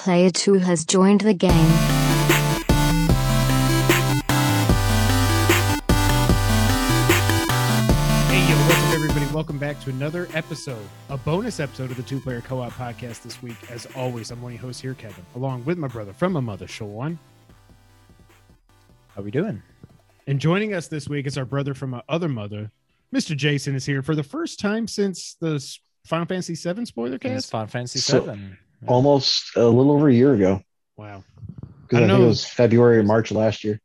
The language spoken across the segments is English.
Player 2 has joined the game. Hey, yo, what's up, everybody? Welcome back to another episode, a bonus episode of the Two Player Co op podcast this week. As always, I'm one of your hosts here, Kevin, along with my brother from my mother, Sean. How are we doing? And joining us this week is our brother from my other mother, Mr. Jason, is here for the first time since the Final Fantasy VII spoiler It's cast. Final Fantasy So- Seven. Almost a little over a year ago. Wow. Because I I, think know. it was February or March last year.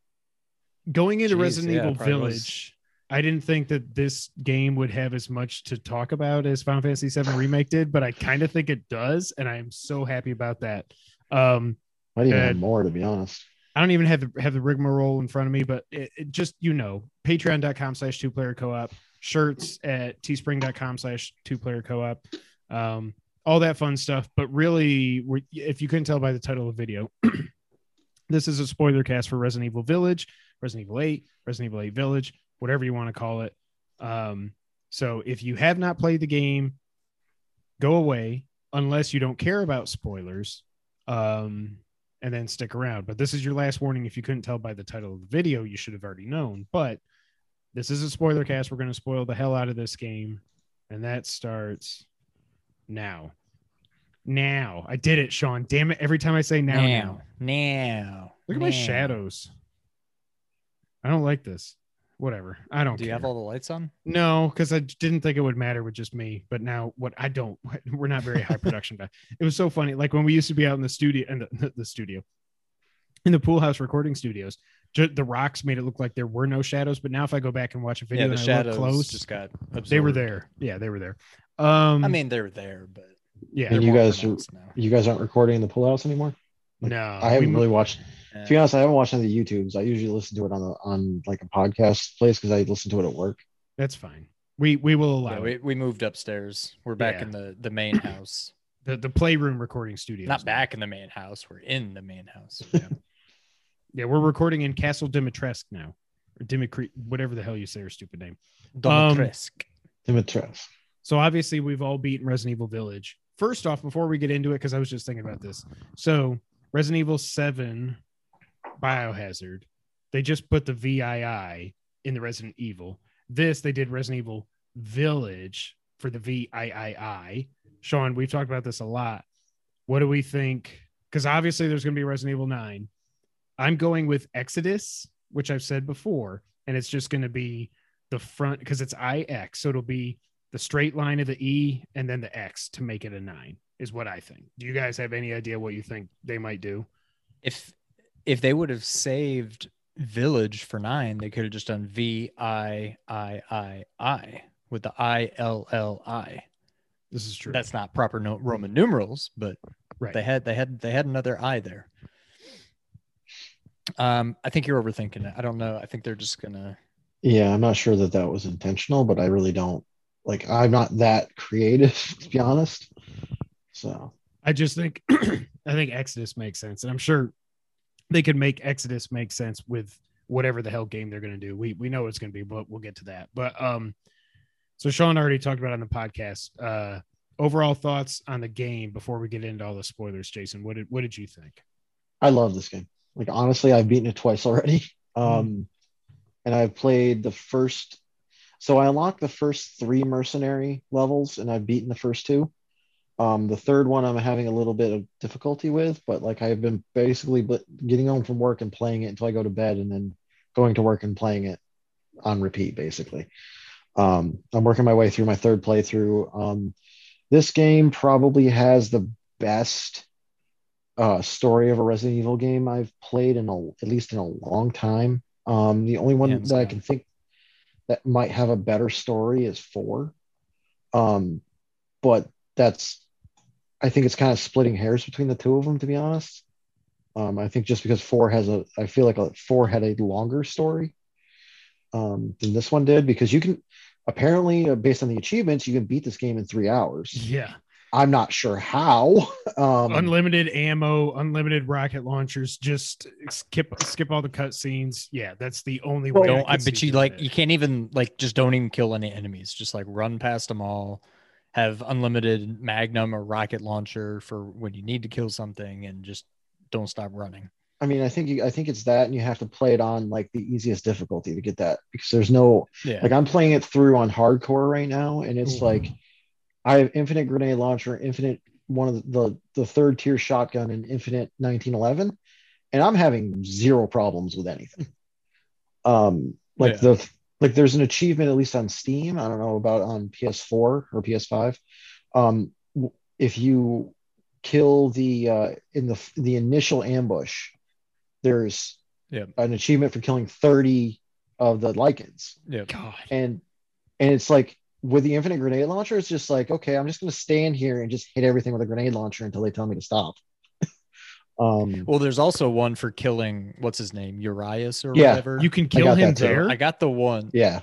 Going into Jeez, Resident yeah, Evil probably was. Village, I didn't think that this game would have as much to talk about as Final Fantasy VII Remake did, but I kind of think it does, and I am so happy about that. Um, Might even Uh, have more, to be honest. I don't even have the have the rigmarole in front of me, but it, it just you know, patreon.com slash two player co-op, shirts at teespring.com slash two player co-op, um, all that fun stuff. But really, if you couldn't tell by the title of the video, this is a spoiler cast for Resident Evil Village, Resident Evil 8, Resident Evil 8 Village, whatever you want to call it. Um, so if you have not played the game, go away unless you don't care about spoilers. Um, and then stick around. But this is your last warning. If you couldn't tell by the title of the video, you should have already known. But this is a spoiler cast. We're going to spoil the hell out of this game. And that starts now. Now. I did it, Sean. Damn it. Every time I say now, now. now, now. Look at my shadows. I don't like this. Whatever. I don't Do you have all the lights on? No, because I didn't think it would matter with just me. But now, what I don't, we're not very high production. But it was so funny. Like when we used to be out in the studio, in the, the studio, in the pool house recording studios, the rocks made it look like there were no shadows. But now, if I go back and watch a video yeah, the and I look shadows close, just got. they were there. Yeah, they were there. Um, I mean, they're there, but yeah, And they're you guys are, you guys aren't recording the pullouts anymore? Like, no, I haven't really watched. Yeah. To be honest, I haven't watched any of the YouTubes. I usually listen to it on the on like a podcast place because I listen to it at work. That's fine. We we will allow Yeah, it. we, we moved upstairs. We're back Yeah. in the the main house. the the playroom recording studio. Not back in the main house. We're in the main house. Yeah, yeah we're recording in Castle Dimitrescu now, or Dimitri, whatever the hell you say, her stupid name. Domitresk. Dimitres. So obviously we've all beaten Resident Evil Village. First off, before we get into it, because I was just thinking about this. So Resident Evil 7 Biohazard, they just put the VII in the Resident Evil. This they did Resident Evil Village for the VIII. Sean, we've talked about this a lot. What do we think? Because obviously there's going to be Resident Evil 9. I'm going with Exodus, which I've said before, and it's just going to be the front because it's IX. So it'll be the straight line of the E and then the X to make it a nine, is what I think. Do you guys have any idea what you think they might do? if if they would have saved village for nine they could have just done v i i i i with the i l l i This is true. that's not proper no- roman numerals but right. they had they had they had another i there um i think you're overthinking it i don't know i think they're just gonna Yeah, I'm not sure that that was intentional, but I really don't like. I'm not that creative, to be honest. So I just think I think Exodus makes sense, and I'm sure they could make Exodus make sense with whatever the hell game they're going to do. We we know it's going to be, but we'll get to that. But um, so Sean already talked about on the podcast. Uh, overall thoughts on the game before we get into all the spoilers. Jason, what did what did you think? I love this game. Like honestly, I've beaten it twice already. Um, and I've played the first. So I unlocked the first three mercenary levels, and I've beaten the first two. Um, the third one I'm having a little bit of difficulty with, but like I've been basically getting home from work and playing it until I go to bed, and then going to work and playing it on repeat, basically. Um, I'm working my way through my third playthrough. Um, this game probably has the best uh, story of a Resident Evil game I've played in a, at least in a long time. Um, the only one Hands that I can think that might have a better story is four. Um, but that's, I think it's kind of splitting hairs between the two of them, to be honest. Um, I think just because four has a, I feel like a, four had a longer story um, than this one did because you can apparently, uh, based on the achievements, you can beat this game in three hours. Yeah, I'm not sure how. Um, unlimited ammo, unlimited rocket launchers. Just skip skip all the cutscenes. Yeah, that's the only way. don't I i bet you like it. you can't even like just don't even kill any enemies just like run past them all have unlimited magnum or rocket launcher for when you need to kill something and just don't stop running. I mean, I think you, I think it's that, and you have to play it on like the easiest difficulty to get that because there's no Yeah. like I'm playing it through on hardcore right now, and it's Ooh. like I have infinite grenade launcher, infinite one of the the, the third tier shotgun, and infinite 1911, and I'm having zero problems with anything. Um, like Yeah. the like there's an achievement at least on Steam. I don't know about on PS4 or PS5. Um, if you kill the uh, in the the initial ambush, there's Yeah. an achievement for killing 30 of the lycans yeah. God. and and it's like with the infinite grenade launcher it's just like okay i'm just going to stand here and just hit everything with a grenade launcher until they tell me to stop um Well, there's also one for killing what's his name, Urias or Yeah, whatever. You can kill him there. I got the one yeah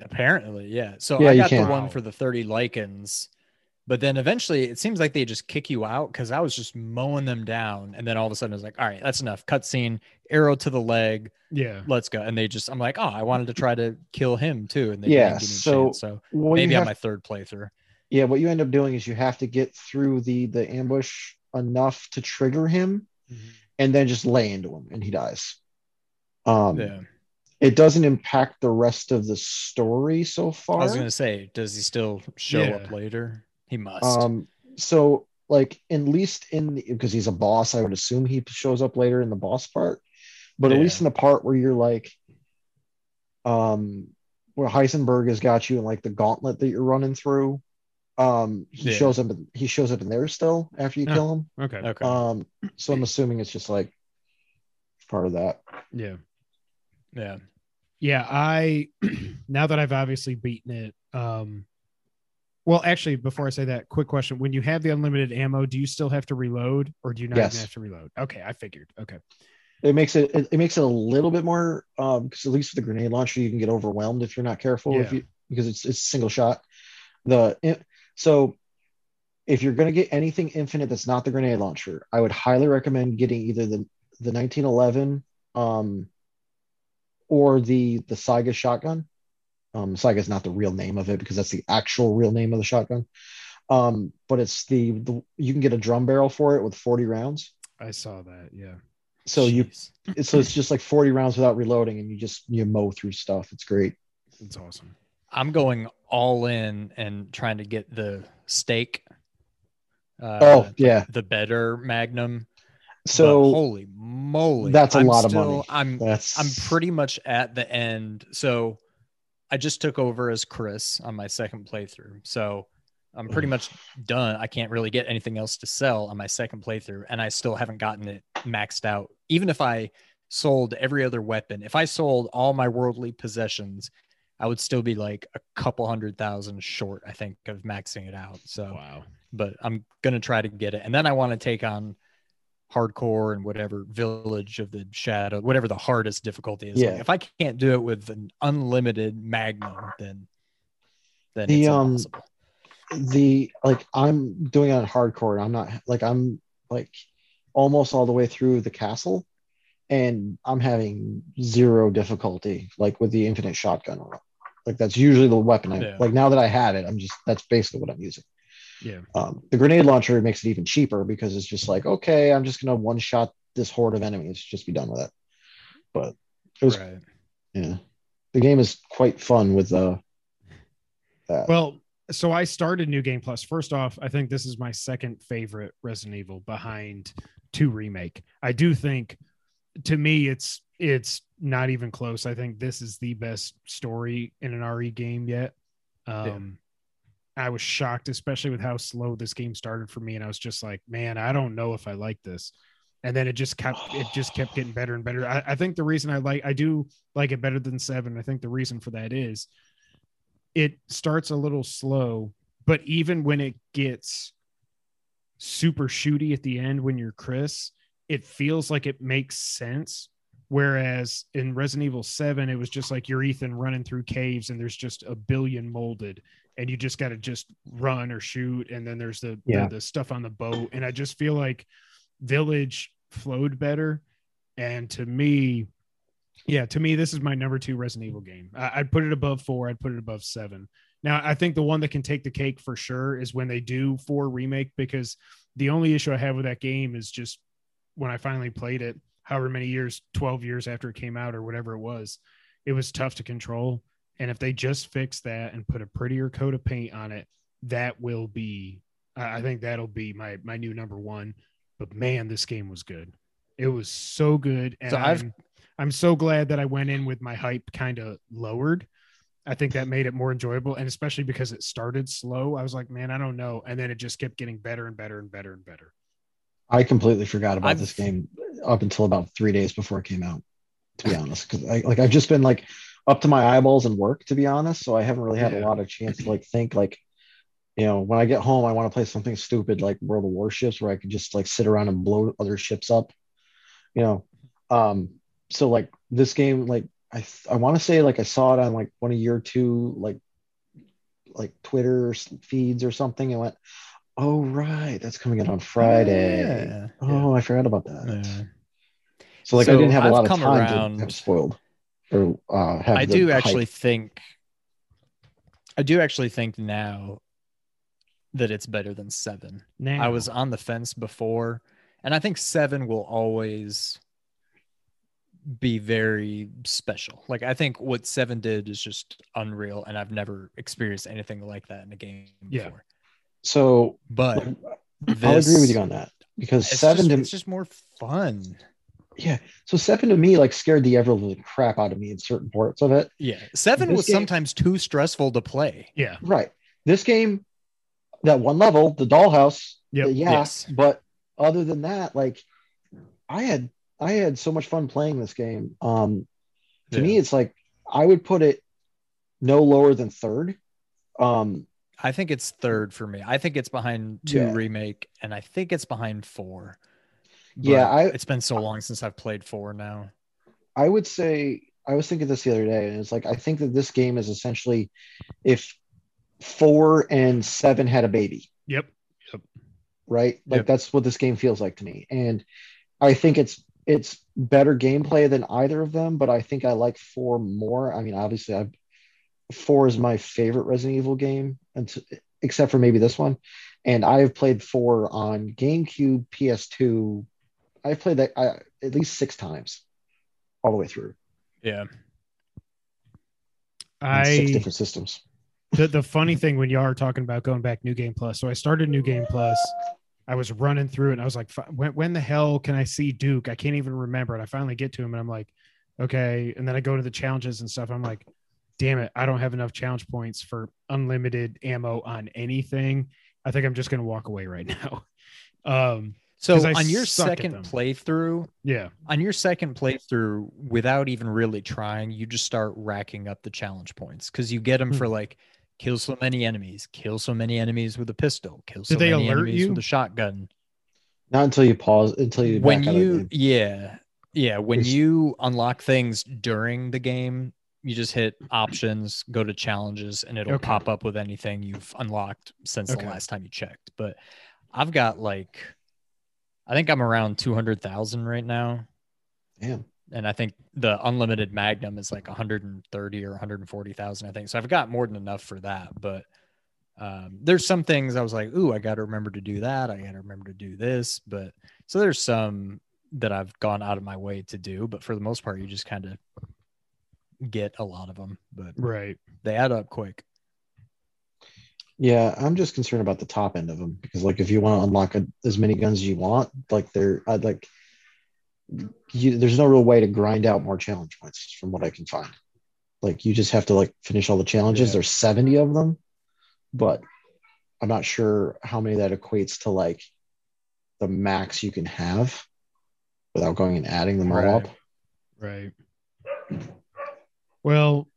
apparently, yeah. So Yeah, I got the one for the 30 lycans, but then eventually it seems like they just kick you out because I was just mowing them down, and then all of a sudden it's like, all right, that's enough. Cutscene, arrow to the leg, yeah. let's go. And they just, I'm like, oh, I wanted to try to kill him too, and they Yeah, didn't give me so chance. So what maybe you on have, my third playthrough. yeah what you end up doing is you have to get through the the ambush enough to trigger him and then just lay into him and he dies um Yeah, it doesn't impact the rest of the story so far. I was gonna say, does he still show Yeah. up later? He must. Um, so like at least in the, because he's a boss, I would assume he shows up later in the boss part. But at least in the part where you're like, um, where Heisenberg has got you in like the gauntlet that you're running through, um, he Yeah. shows up. He shows up in there still after you Oh. kill him. Okay. okay. Um, so I'm assuming it's just like part of that. Yeah. yeah. Yeah, I now that I've obviously beaten it, um well actually before I say that, quick question. When you have the unlimited ammo, do you still have to reload or do you not Yes. even have to reload? Okay, I figured. Okay. It makes it, it makes it a little bit more um because at least with the grenade launcher you can get overwhelmed if you're not careful if you because it's it's single shot. The so if you're gonna get anything infinite that's not the grenade launcher, I would highly recommend getting either the the 1911 um or the the Saiga shotgun. Um Saiga is not the real name of it because that's the actual real name of the shotgun. Um, but it's the, the you can get a drum barrel for it with 40 rounds. I saw that. Yeah. So you Jeez. it's- so it's just like 40 rounds without reloading and you just you mow through stuff it's great It's awesome. I'm going all in and trying to get the stake. Uh, oh yeah the better Magnum. but so holy moly, that's a I'm lot of money. I'm that's I'm pretty much at the end. So I just took over as Chris on my second playthrough. So I'm pretty much done. I can't really get anything else to sell on my second playthrough, and I still haven't gotten it maxed out. Even if I sold every other weapon, if I sold all my worldly possessions, I would still be like a couple hundred thousand short, I think, of maxing it out. So Wow. but I'm gonna try to get it. And then I want to take on hardcore and whatever village of the shadow, whatever the hardest difficulty is. Like, Yeah. if I can't do it with an unlimited magnum, then then The, it's um, the like i'm doing it on hardcore and i'm not like i'm like almost all the way through the castle and i'm having zero difficulty like with the infinite shotgun like that's usually the weapon i Yeah. like now that i have it i'm just that's basically what i'm using Yeah. um, the grenade launcher makes it even cheaper because it's just like okay i'm just gonna one shot this horde of enemies just be done with it but it was Right. yeah the game is quite fun with uh that Well, so I started New Game Plus. First off, I think this is my second favorite Resident Evil behind 2 remake. I do think to me it's it's not even close. I think this is the best story in an RE game yet. Um I was shocked, especially with how slow this game started for me. And I was just like, man, I don't know if I like this. And then it just kept it just kept getting better and better. I, I think the reason I like I do like it better than seven. I think the reason for that is it starts a little slow, but even when it gets super shooty at the end when you're Chris, it feels like it makes sense. Whereas in Resident Evil 7, it was just like you're Ethan running through caves and there's just a billion molded and you just got to just run or shoot. And then there's the, Yeah. the, the stuff on the boat. And I just feel like Village flowed better. And to me, yeah, to me, this is my number two Resident Evil game. I, I'd put it above four. I'd put it above seven. Now, I think the one that can take the cake for sure is when they do four remake because the only issue I have with that game is just when I finally played it, however many years, 12 years after it came out or whatever it was, it was tough to control. And if they just fix that and put a prettier coat of paint on it, that will be, I I think that'll be my my new number one. But man, this game was good. It was so good, and So I've- I'm I'm so glad that I went in with my hype kind of lowered. I think that made it more enjoyable, and especially because it started slow, I was like, man, I don't know, and then it just kept getting better and better and better and better. I completely forgot about I've- this game up until about three days before it came out. To be honest, because I like I've just been like up to my eyeballs in work. To be honest, so I haven't really had a lot of chance to like think like, you know, when I get home, I want to play something stupid like World of Warships where I could just like sit around and blow other ships up. You know, um, so like this game, like I I want to say like I saw it on like one of your two like like Twitter feeds or something and went, oh right, that's coming out on Friday. Yeah. Oh, I forgot about that. Yeah. So like I didn't have a I've lot of time around- to have spoiled or uh, have. I do hype. actually think I do actually think now that it's better than seven. Now I was on the fence before, and I think seven will always be very special. Like I think what seven did is just unreal, and I've never experienced anything like that in a game Yeah. before. So But I'll this, agree with you on that because seven just, to it's just more fun. Yeah. So seven to me like scared the ever living crap out of me in certain parts of it. Yeah, seven This was game- sometimes too stressful to play. yeah, Right. This game, that one level, the dollhouse. Yep. Yeah. Yes. But other than that, like I had I had so much fun playing this game. Um to Yeah. me it's like I would put it no lower than third. Um I think it's third for me. I think it's behind two Yeah. remake, and I think it's behind four. Yeah, I- it's been so long since I've played four now. I would say I was thinking this the other day, and it's like I think that this game is essentially if four and seven had a baby, yep, Yep. right? Like Yep. that's what this game feels like to me. And I think it's it's better gameplay than either of them, but I think I like four more. I mean, obviously, I four is my favorite Resident Evil game, except for maybe this one. And I have played four on GameCube, PS2. I've played that I, at least six times, all the way through. Yeah. on six different systems. the, the funny thing when y'all are talking about going back new game plus so i started new game plus i was running through it and i was like when, when the hell can i see duke i can't even remember and i finally get to him and i'm like okay and then i go to the challenges and stuff i'm like damn it i don't have enough challenge points for unlimited ammo on anything i think i'm just going to walk away right now um So 'Cause I on your second playthrough, yeah on your second playthrough, without even really trying, you just start racking up the challenge points because you get them Hmm. for like kill so many enemies, kill so many enemies with a pistol, kill so Did they many alert enemies you? with a shotgun. Not until you pause, until you when back out of the you yeah yeah when It's- you unlock things during the game you just hit options go to challenges and it'll Okay. pop up with anything you've unlocked since Okay. the last time you checked but i've got like i think i'm around 200000 right now. Damn. and i think the unlimited magnum is like 130 or 140000 i think. So i've got more than enough for that but um, there's some things i was like ooh i gotta remember to do that. I gotta remember to do this. But so there's some that I've gone out of my way to do, but for the most part, you just kind of get a lot of them, but right. they add up quick. Yeah, I'm just concerned about the top end of them because, like, if you want to unlock a, as many guns as you want, like, there, I'd like, you, there's no real way to grind out more challenge points from what I can find. Like, you just have to like finish all the challenges. Yeah. There's 70 of them, but I'm not sure how many that equates to like the max you can have without going and adding them all up. Right. Well,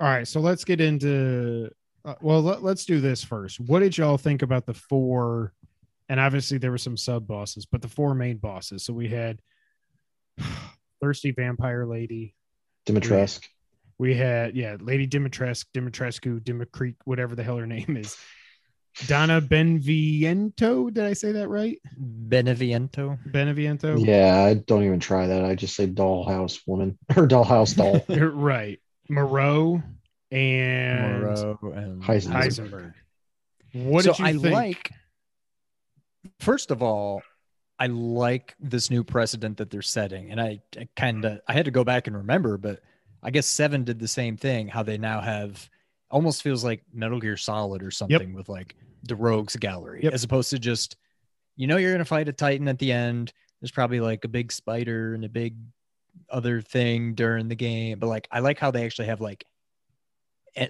all right. So let's get into. Uh, well, let, let's do this first. What did y'all think about the four? And obviously, there were some sub bosses, but the four main bosses. So we had Thirsty Vampire Lady. Dimitrescu. We had, yeah, Lady Dimitrescu, Dimitrescu, Dimitri, whatever the hell her name is. Donna Benviento. Did I say that right? Beneviento. Beneviento. Yeah, I don't even try that. I just say dollhouse woman or dollhouse doll. right. Moreau. And Moreau and Heisenberg. Heisenberg. What did so you I think? like. First of all, I like this new precedent that they're setting, and I, I kind of I had to go back and remember, but I guess Seven did the same thing. How they now have almost feels like Metal Gear Solid or something with like the Rogues Gallery, Yep. as opposed to just you know you're gonna fight a Titan at the end. There's probably like a big spider and a big other thing during the game, but like I like how they actually have like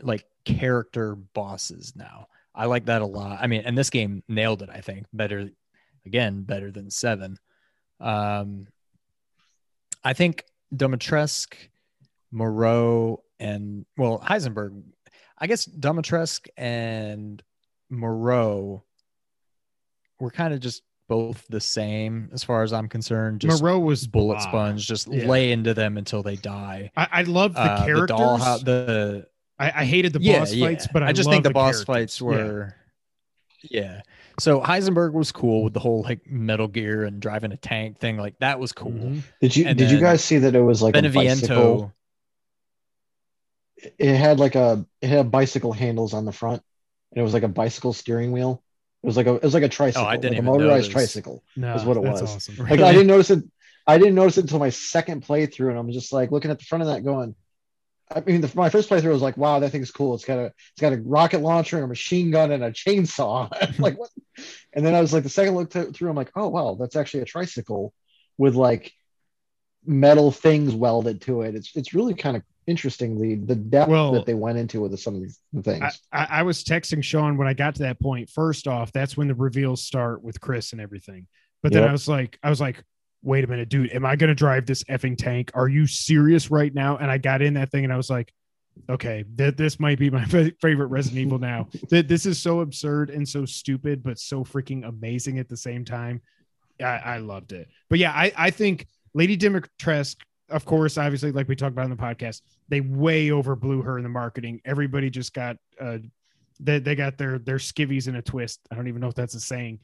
like character bosses now. I like that a lot. I mean, and this game nailed it. I think better, again, better than seven. Um, I think Domitresk, Moreau, and well Heisenberg. I guess Domitresk and Moreau were kind of just both the same as far as I'm concerned. Just Moreau was bullet blah. sponge, just Yeah. lay into them until they die. I, I love the Uh, the characters. dollhouse, the I, I hated the yeah, boss yeah. fights, but I, just think the, boss characters. fights were yeah. So Heisenberg was cool with the whole like Metal Gear and driving a tank thing. Like that was cool. Mhm. Did you And did you guys see that it was like a bicycle? It had like a it had bicycle handles on the front, and it was like a bicycle steering wheel. It was like a it was like a tricycle, Oh, I didn't like a motorized notice. tricycle. No, is what it was. Awesome. Like I didn't notice it. I didn't notice it until my second playthrough, and I'm just like looking at the front of that, going. I mean, the, my first playthrough was like, "Wow, that thing's cool. It's got a it's got a rocket launcher and a machine gun and a chainsaw." Like what? And then I was like, the second look th- through, I'm like, "Oh wow, that's actually a tricycle with like metal things welded to it." It's it's really kind of interesting the the depth Well- that they went into with some of these things. I, I, I was texting Sean when I got to that point. First off, that's when the reveals start with Chris and everything. But then Yep. I was like, I was like, wait a minute, dude, am I gonna drive this effing tank? Are you serious right now? And I got in that thing and I was like, okay, th- this might be my fa- favorite Resident Evil now. Th- this is so absurd and so stupid, but so freaking amazing at the same time. I, I loved it. But yeah, I, I think Lady Dimitrescu, of course, obviously, like we talked about in the podcast, they way overblew her in the marketing. Everybody just got uh they, they got their their skivvies in a twist. I don't even know if that's a saying.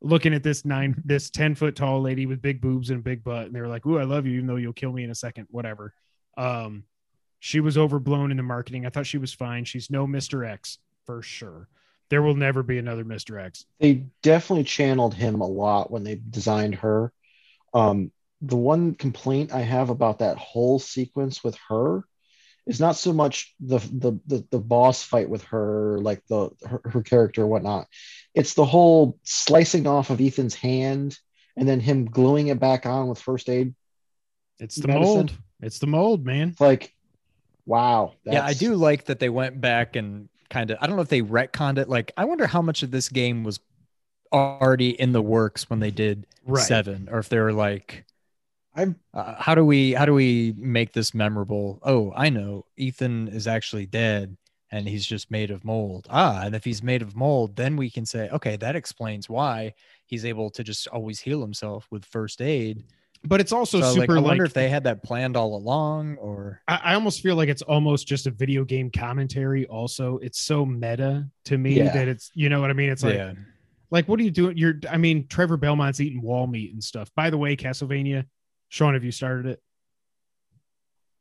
Looking at this nine, this 10 foot tall lady with big boobs and a big butt, and they were like, Ooh, I love you, even though you'll kill me in a second, whatever. Um, she was overblown in the marketing. I thought she was fine. She's no Mr. X for sure. There will never be another Mr. X. they definitely channeled him a lot when they designed her. Um, the one complaint I have about that whole sequence with her is not so much the the the, the boss fight with her, like the her, her character and whatnot. It's the whole slicing off of Ethan's hand and then him gluing it back on with first aid. It's the Medicine. mold. It's the mold, man. It's like, wow. Yeah, I do like that they went back and kind of I don't know if they retconned it. Like I wonder how much of this game was already in the works when they did Right. seven, or if they were like I'm uh, how do we how do we make this memorable? Oh, I know. Ethan is actually dead and he's just made of mold. Ah, and if he's made of mold, then we can say, okay, that explains why he's able to just always heal himself with first aid. But it's also So, like, super I like, wonder if they had that planned all along or I, I almost feel like it's almost just a video game commentary. Also, it's so meta to me Yeah. that it's you know what I mean. It's like yeah. like what are you doing? You're I mean Trevor Belmont's eating wall meat and stuff. By the way, Castlevania, Sean, have you started it?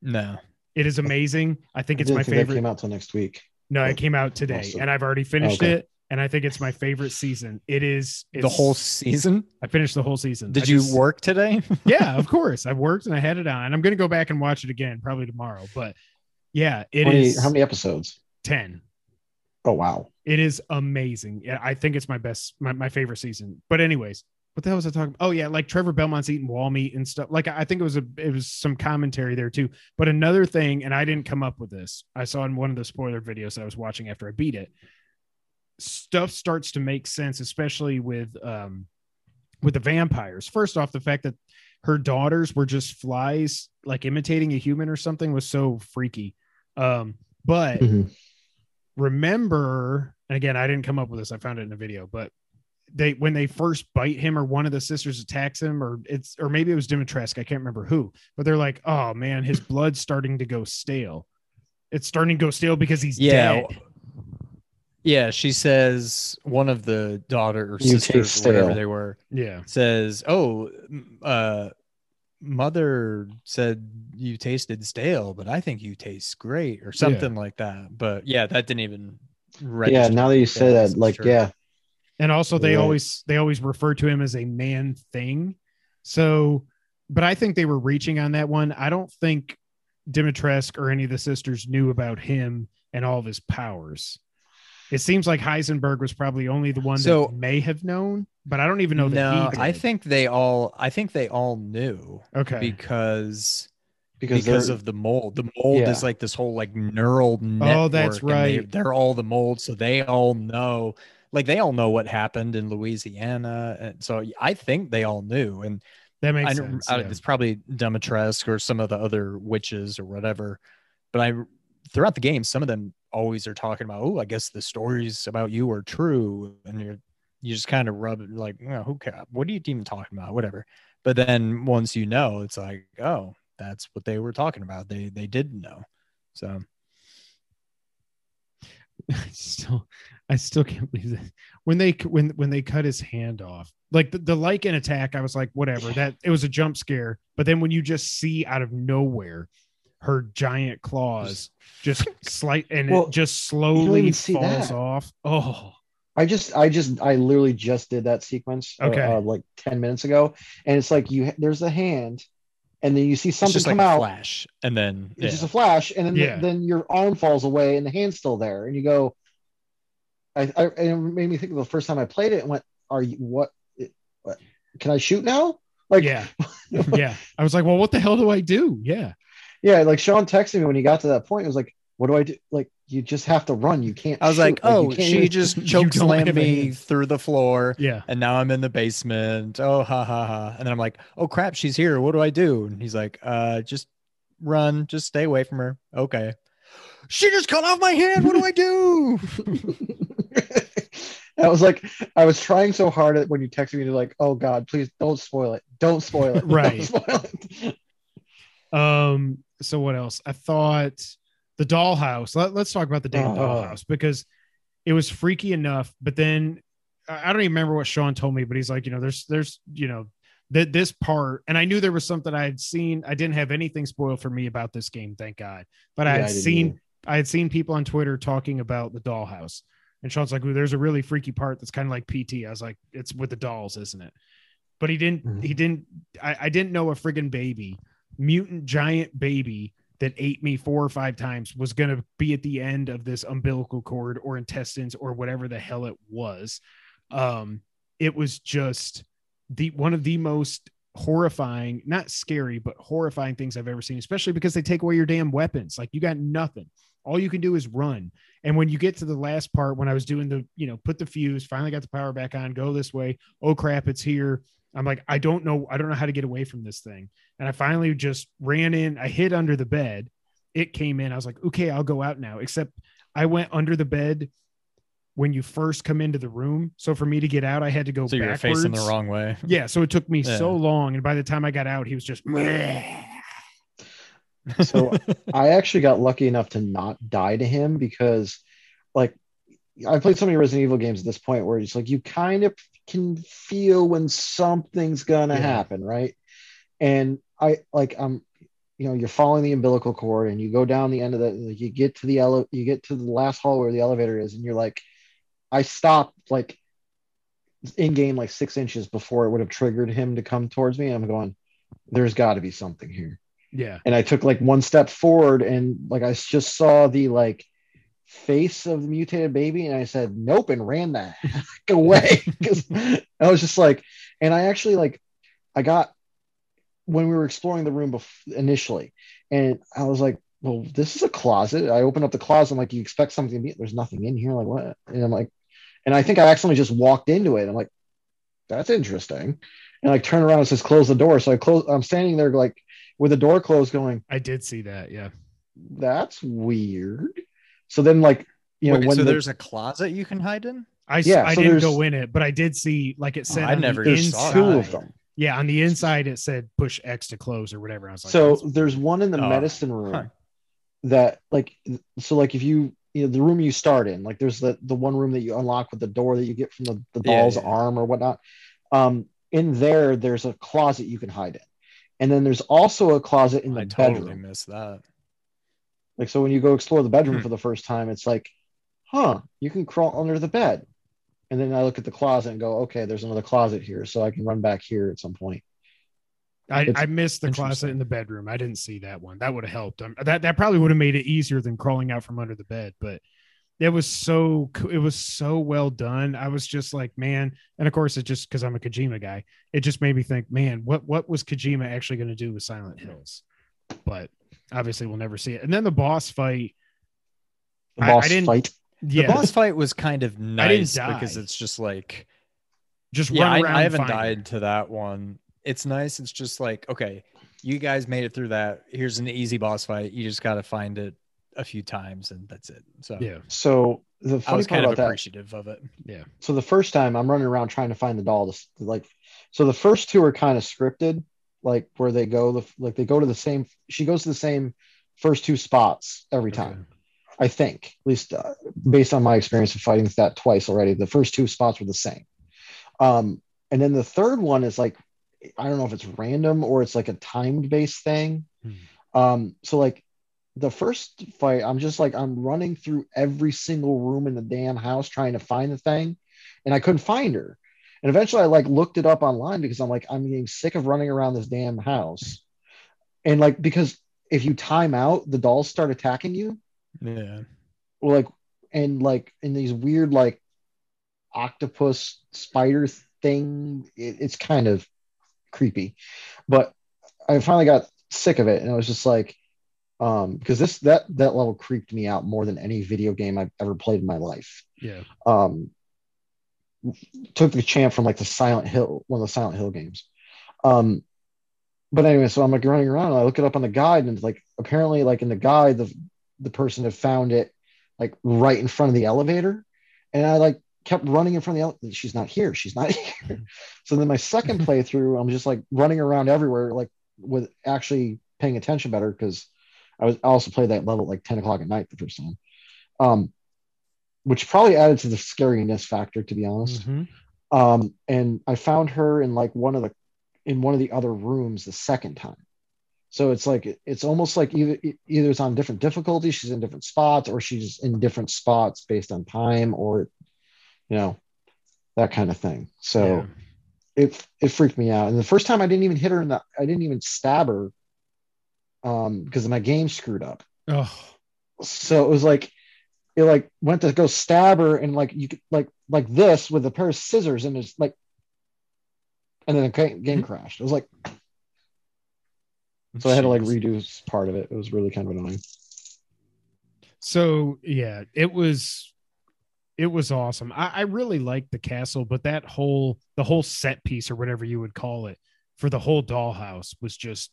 No. It is amazing. I think I it's didn't my think that favorite. came out till next week. No, it came out today, Awesome. and I've already finished Okay. it. And I think it's my favorite season. It is the whole season? I finished the whole season. Did I you just- work today? yeah, of course. I worked and I had it on. And I'm going to go back and watch it again probably tomorrow. But yeah, it How many- is how many episodes? 10. Oh wow. It is amazing. Yeah, I think it's my best, my, my favorite season. But anyways, what the hell was I talking? Oh yeah, like Trevor Belmont's eating wall meat and stuff. Like I think it was a, it was some commentary there too. But another thing, and I didn't come up with this. I saw in one of the spoiler videos that I was watching after I beat it. Stuff starts to make sense, especially with um with the vampires. First off, the fact that her daughters were just flies, like imitating a human or something, was so freaky. Um, but Mhm. remember and again i didn't come up with this i found it in a video but they when they first bite him or one of the sisters attacks him or it's or maybe it was dimitrescu i can't remember who but they're like oh man his blood's starting to go stale it's starting to go stale because he's Yeah. dead Yeah, she says one of the daughter or You sisters, whatever they were, yeah says, "Oh, uh, mother said you tasted stale, but I think you taste great, or something like that. But yeah, that didn't even. Yeah, now that you say that, like, shirt. yeah, and also they Right. always they always refer to him as a man thing so but i think they were reaching on that one i don't think dimitrescu or any of the sisters knew about him and all of his powers it seems like heisenberg was probably only the one So- that may have known but i don't even know that no, he I think they all. I think they all knew okay because because, because, of the mold. The mold Yeah. is like this whole like neural network. Oh, that's and they- right. They're all the mold, so they all know. Like they all know what happened in Louisiana, and so I think they all knew. And that makes I, sense I, yeah. it's probably Dimitrescu or some of the other witches or whatever. But I throughout the game, some of them always are talking about, oh, I guess the stories about you are true, and you're you just kind of rub it like, oh, who cares? What are you even talking about? Whatever. But then once you know, it's like, oh, that's what they were talking about. They they didn't know. So still I still can't believe that when they when when they cut his hand off like the, the attack I was like whatever that it was a jump scare but then when you just see out of nowhere her giant claws just slight and Well, it just slowly falls that. off oh I just, I just, I literally just did that sequence, uh, Okay. uh, like ten minutes ago, and it's like you, there's a hand, and then you see something just like come out. flash, and then It's yeah. just a flash, and then Yeah. then your arm falls away, and the hand's still there, and you go. I, I, it made me think of the first time I played it, and went, "Are you what? what can I shoot now?" Like, yeah yeah I was like well what the hell do I do yeah yeah, like Sean texted me when he got to that point. It was like, "What do I do?" Like, you just have to run. You can't. I was shoot. like, oh, can't she even- just You choke slammed me through the floor. yeah and now I'm in the basement. Oh, ha ha ha. And then I'm like, oh crap, she's here. What do I do? And he's like, uh, just run, just stay away from her. Okay. She just cut off my hand. What do I do? I was like, I was trying so hard at when you texted me to like, oh God, please don't spoil it. Don't spoil it. Right. spoil it. Um. So what else? I thought the dollhouse. Let, let's talk about the damn Oh. dollhouse because it was freaky enough. But then I I don't even remember what Sean told me, but he's like, you know, there's there's you know that this part, and I knew there was something I had seen. I didn't have anything spoiled for me about this game, thank God. But I had didn't seen either. I had seen people on Twitter talking about the dollhouse. And Sean's like, "Ooh, there's a really freaky part that's kind of like PT. I was like, it's with the dolls, isn't it? But he didn't, Mhm. he didn't, I, I didn't know a friggin' baby, mutant giant baby that ate me four or five times was going to be at the end of this umbilical cord or intestines or whatever the hell it was. Um, it was just the one of the most horrifying, not scary, but horrifying things I've ever seen, especially because they take away your damn weapons. Like you got nothing. All you can do is run. And when you get to the last part, when I was doing the, you know, put the fuse, finally got the power back on, go this way. Oh crap, it's here. I'm like, I don't know. I don't know how to get away from this thing. And I finally just ran in. I hid under the bed. It came in. I was like, okay, I'll go out now. Except I went under the bed when you first come into the room. So for me to get out, I had to go So you're facing the wrong way. Yeah. So it took me Yeah. so long. And by the time I got out, he was just, So I actually got lucky enough to not die to him because, like, I played so many Resident Evil games at this point where it's like you kind of can feel when something's gonna Yeah. happen, right? And I like I'm, you know, you're following the umbilical cord and you go down the end of the, you get to the ele- you get to the last hall where the elevator is, and you're like, I stopped like in game like six inches before it would have triggered him to come towards me. I'm going, there's got to be something here yeah. and I took like one step forward and like I just saw the like face of the mutated baby and I said nope and ran that away because I was just like and I actually like I got when we were exploring the room bef- initially and I was like well this is a closet I opened up the closet I'm like you expect something to be there's nothing in here like what and I'm like and I think I accidentally just walked into it I'm like that's interesting and like turn around and says close the door so I close I'm standing there like with the door closed going I did see that. Yeah. that's weird. So then, like, you know, Wait, when so the- there's a closet you can hide in? I, Yeah, I so didn't go in it, but I did see, like it said, oh, I on the never there's saw two of them. Yeah, on the inside it said push X to close or whatever. I was like, so there's one in the Oh, medicine room huh. that, like, so like if you, you know, the room you start in, like, there's the the one room that you unlock with the door that you get from the, the Yeah, doll's yeah. arm or whatnot. Um, in there, there's a closet you can hide in, And then there's also a closet in the bedroom. I totally bedroom. missed that. Like so when you go explore the bedroom Hmm. for the first time, it's like, huh, you can crawl under the bed. And then I look at the closet and go, okay, there's another closet here, so I can run back here at some point. I, I missed the closet in the bedroom. I didn't see that one. That would have helped. Um, that that probably would have made it easier than crawling out from under the bed. But it was so it was so well done. I was just like, man. And of course, it just because I'm a Kojima guy, it just made me think, man, what what was Kojima actually going to do with Silent Hills? But obviously, we'll never see it. And then the boss fight. The I- I boss didn't- fight. The boss fight was kind of nice because it's just like just yeah, run I, around. I and haven't find her. died to that one. It's nice. It's just like okay, you guys made it through that. Here's an easy boss fight. You just got to find it a few times and that's it. So Yeah, So the I was part kind of about that, appreciative of it. Yeah. so the first time I'm running around trying to find the doll. This, like, so the first two are kind of scripted, like where they go, the like they go to the same. She goes to the same first two spots every time. I think, at least uh, based on my experience of fighting that twice already, the first two spots were the same. Um, and then the third one is like, I don't know if it's random or it's like a timed based thing. Hmm. Um, so like the first fight, I'm just like, I'm running through every single room in the damn house trying to find the thing, and I couldn't find her. And eventually I like looked it up online because I'm like, I'm getting sick of running around this damn house. And like, because if you time out, the dolls start attacking you Yeah. or like and like in these weird like octopus spider thing it, it's kind of creepy. But i finally got sick of it and i was just like um because this that that level creeped me out more than any video game i've ever played in my life. Yeah. um took the champ from like the silent hill one of the silent hill games. Um but anyway so i'm like running around and i look it up on the guide and it's like apparently like in the guide the the person had found it like right in front of the elevator. And i like kept running in front of the she's not here she's not here. So then my second playthrough i'm just like running around everywhere like with actually paying attention better because i was I also played that level at like 10 o'clock at night the first time. Um which probably added to the scariness factor to be honest. Mhm. um and i found her in like one of the in one of the other rooms the second time. So it's like it's almost like either either it's on different difficulty she's in different spots or she's in different spots based on time or you know that kind of thing. So Yeah. it it freaked me out. And the first time i didn't even hit her in the i didn't even stab her um because my game screwed up. Oh, so it was like it like went to go stab her and like you could like like this with a pair of scissors and it's like and then the game crashed. It was like so i had to like redo part of it. It was really kind of annoying. So yeah, it was it was awesome. I, I really liked the castle, but that whole the whole set piece or whatever you would call it for the whole dollhouse was just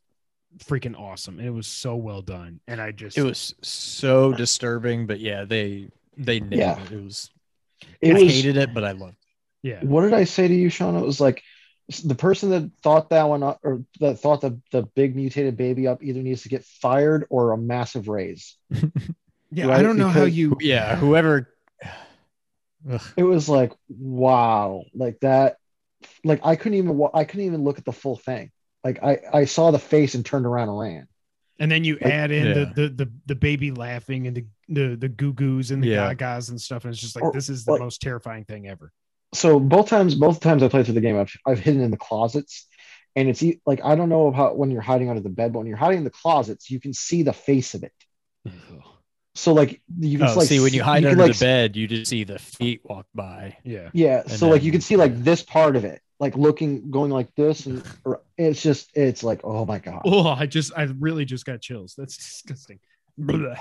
freaking awesome. It was so well done. And I just It was so disturbing, but yeah, they they nailed Yeah. it. It was it I was hated it, but I loved it. yeah. what did i say to you sean it was like the person that thought that one up or that thought the, the big mutated baby up either needs to get fired or a massive raise Yeah, Right, I don't know how you. Yeah, whoever Ugh. it was like wow like that like i couldn't even i couldn't even look at the full thing like i i saw the face and turned around and ran and then you Like, add in yeah. the, the the the baby laughing and the the, the goo goos and the Yeah. gagas and stuff. And it's just like Or, this is the like- most terrifying thing ever. so both times both times i played through the game i've, I've hidden in the closets and it's like i don't know how when you're hiding under the bed but when you're hiding in the closets you can see the face of it mm-hmm. So like you can Oh, like see when you hide can, under like, the bed, you just see the feet walk by. Yeah. yeah and so like you can see like this part of it like looking going like this and or it's just it's like oh my god Oh, I just I really just got chills. That's disgusting.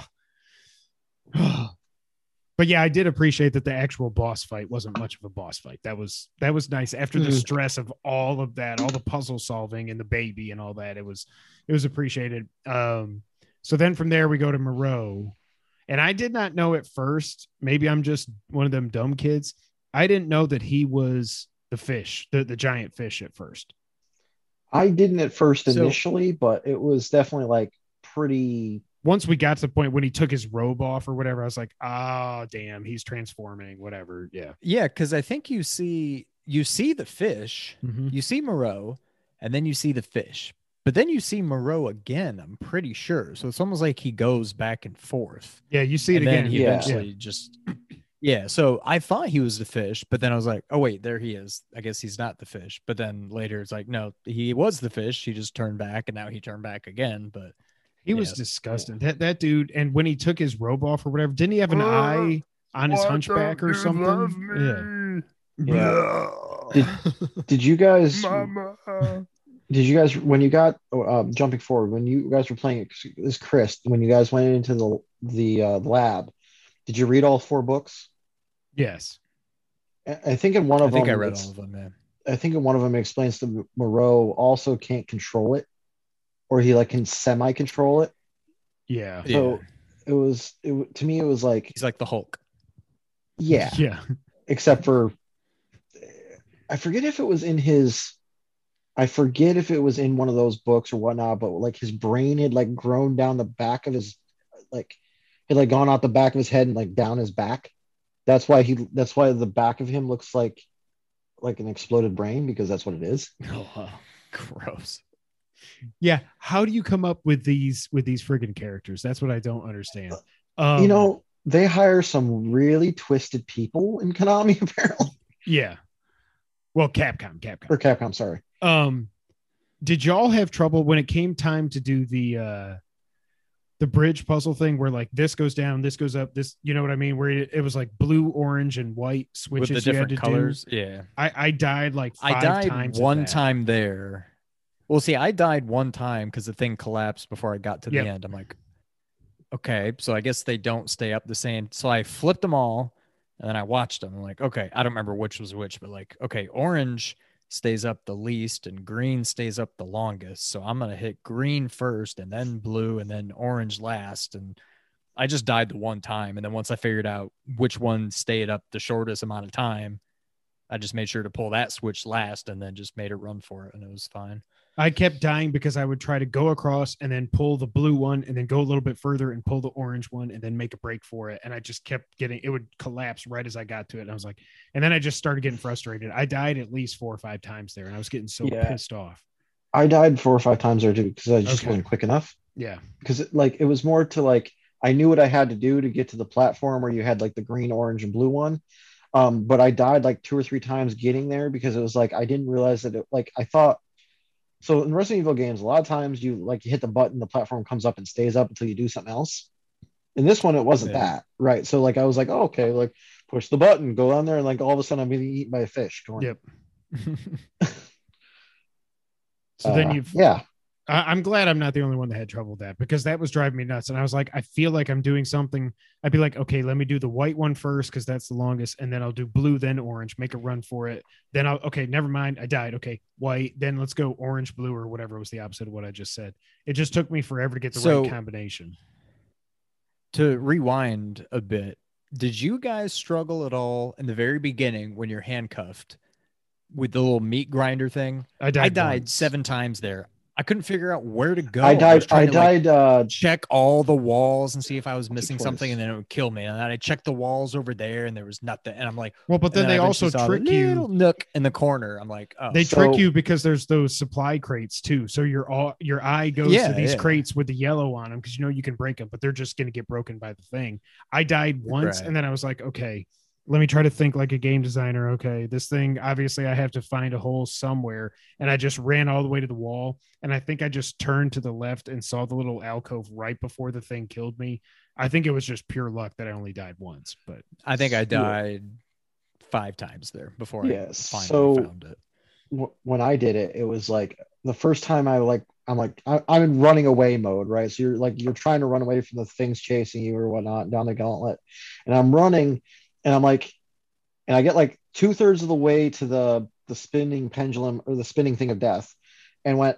But yeah, I did appreciate that the actual boss fight wasn't much of a boss fight. That was that was nice after the Mhm. stress of all of that, all the puzzle solving and the baby and all that. It was it was appreciated. Um so then from there we go to Moreau. And I did not know at first, maybe I'm just one of them dumb kids. I didn't know that he was the fish, the, the giant fish at first. i didn't at first So- initially but it was definitely like pretty once we got to the point when he took his robe off or whatever, I was like, oh damn, he's transforming, whatever. Yeah. Yeah, because I think you see you see the fish, Mm-hmm. you see Moreau, and then you see the fish. But then you see Moreau again, I'm pretty sure. So it's almost like he goes back and forth. Yeah, you see it and again. then he Yeah. eventually just yeah. So I thought he was the fish, but then I was like, oh wait, there he is. I guess he's not the fish. But then later it's like, no, he was the fish. He just turned back, and now he turned back again. But He was Yeah. disgusting. That that dude, and when he took his robe off or whatever, didn't he have an eye on his hunchback or something? Yeah. Yeah. Did you guys? Did you guys when you got um, jumping forward when you guys were playing this Chris when you guys went into the the uh, lab? Did you read all four books? Yes. I I think in one of think them, I read all of them, man. I think in one of them it explains that Moreau also can't control it, or he like can semi control it. Yeah. So it was it to me it was like He's like the Hulk. yeah, Yeah. except for I forget if it was in his I forget if it was in one of those books or whatnot, but like his brain had like grown down the back of his like had like gone out the back of his head and like down his back. That's why he that's why the back of him looks like like an exploded brain because that's what it is. Oh, wow. gross. Yeah. How do you come up with these with these friggin' characters? That's what I don't understand. Um, you know, they hire some really twisted people in Konami apparently. Yeah. Well, Capcom, Capcom. Or Capcom, sorry. Um, did y'all have trouble when it came time to do the uh the bridge puzzle thing where like this goes down, this goes up, this you know what I mean? Where it, it was like blue, orange, and white switches With the different to colors. Yeah. I I died like five I died times one time there. Well, see, I died one time because the thing collapsed before I got to the Yep. end. I'm like, okay, so I guess they don't stay up the same. So I flipped them all and then I watched them. I'm like, okay, I don't remember which was which, but like, okay, orange stays up the least and green stays up the longest. So I'm going to hit green first and then blue and then orange last. And I just died the one time. And then once I figured out which one stayed up the shortest amount of time, I just made sure to pull that switch last and then just made it run for it and it was fine. I kept dying because I would try to go across and then pull the blue one and then go a little bit further and pull the orange one and then make a break for it. And I just kept getting it would collapse right as I got to it. And I was like, and then I just started getting frustrated. I died at least four or five times there and I was getting so Yeah. pissed off. I died four or five times there too because I just Okay. wasn't quick enough. Yeah. because it, like it was more to like I knew what I had to do to get to the platform where you had like the green, orange, and blue one. Um, but I died like two or three times getting there because it was like I didn't realize that it like I thought so in Resident Evil games, a lot of times you like you hit the button, the platform comes up and stays up until you do something else. In this one, it wasn't Yeah. that, right? So like I was like, oh, okay, like push the button, go down there, and like all of a sudden I'm being eaten by a fish. Going, Yep. So then uh, you've yeah, I, I'm glad I'm not the only one that had trouble with that because that was driving me nuts. And I was like, I feel like I'm doing something. I'd be like, okay, let me do the white one first because that's the longest, and then I'll do blue, then orange, make a run for it. Then I'll okay, never mind, I died. Okay, white, then let's go orange, blue, or whatever was the opposite of what I just said. It just took me forever to get the So- right combination. to rewind a bit, did you guys struggle at all in the very beginning when you're handcuffed with the little meat grinder thing? I died. I died once. seven times there. I couldn't figure out where to go. I was died. I trying to, like, died. uh, check all the walls and see if I was missing twice. something, and then it would kill me. And then I checked the walls over there, and there was nothing. And I'm like, Well, but and then they also saw the trick you. little nook in the corner. I'm like, oh, They So- trick you because there's those supply crates too. So your all your eye goes Yeah, to these yeah. crates with the yellow on them because you know you can break them, but they're just going to get broken by the thing. I died once, Right. and then I was like, okay, let me try to think like a game designer. Okay, this thing obviously I have to find a hole somewhere, and I just ran all the way to the wall, and I think I just turned to the left and saw the little alcove right before the thing killed me. I think it was just pure luck that I only died once, but I think I Yeah. died five times there before I finally so- found it. wh- when I did it, it was like the first time I like I'm like I, I'm in running away mode, right? So you're like you're trying to run away from the things chasing you or whatnot down the gauntlet, and I'm running, and I'm like, and I get like two thirds of the way to the the spinning pendulum or the spinning thing of death, and went,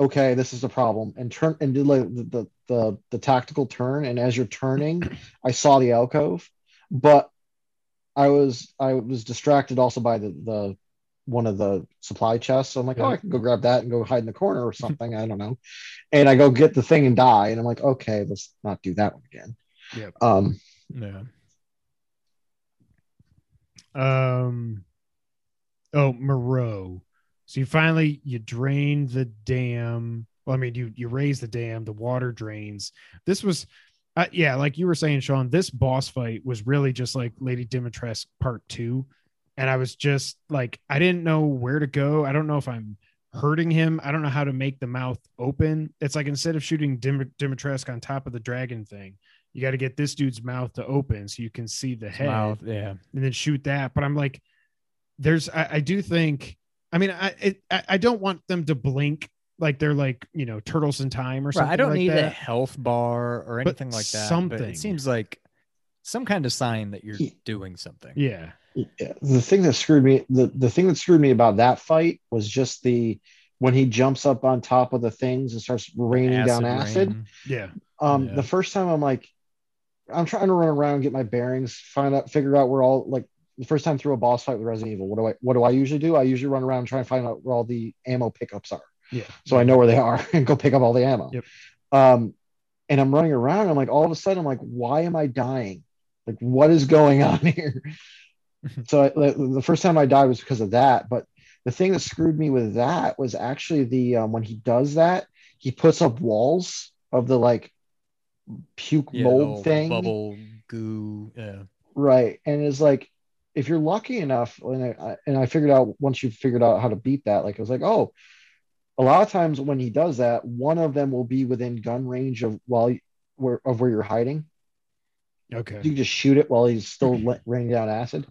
okay, this is a problem, and turn and did like the the the, the tactical turn, and as you're turning, I saw the alcove, but I was I was distracted also by the the one of the supply chests. So I'm like, oh, I can go grab that and go hide in the corner or something. I don't know. And I go get the thing and die. And I'm like, okay, let's not do that one again. Yeah. Um, Yeah. Um. Oh, Moreau. So you finally you drain the dam. Well, I mean, you you raise the dam, the water drains. This was, uh, yeah, like you were saying, Sean. This boss fight was really just like Lady Dimitrescu Part Two, and I was just like, I didn't know where to go. I don't know if I'm hurting him. I don't know how to make the mouth open. It's like instead of shooting Dim- Dimitrescu on top of the dragon thing, you got to get this dude's mouth to open so you can see the head Mouth, yeah. and then shoot that. But I'm like, there's, I, I do think, I mean, I, it, I, I don't want them to blink like they're like, you know, turtles in time or something. Right. I don't like need a health bar or But anything like that. But something. it seems like some kind of sign that you're Ye- doing something. Yeah. Yeah, the thing that screwed me the, the thing that screwed me about that fight was just the when he jumps up on top of the things and starts raining down acid. rain. Yeah. Um, Yeah. the first time I'm like, I'm trying to run around, get my bearings, find out, figure out where all like the first time through a boss fight with Resident Evil. What do I what do I usually do? I usually run around and try and find out where all the ammo pickups are, Yeah. so I know where they are and go pick up all the ammo. Yep. Um, and I'm running around. I'm like, all of a sudden, I'm like, why am I dying? Like, what is going on here? so I, the the first time I died was because of that. But the thing that screwed me with that was actually the um, when he does that, he puts up walls of the like puke Yeah, mold thing, Bubble goo. Yeah. right? And it's like if you're lucky enough, and I, and I figured out once you figured out how to beat that, like I was like, oh, a lot of times when he does that, one of them will be within gun range of while where of where you're hiding. Okay. you can just shoot it while he's still raining down acid.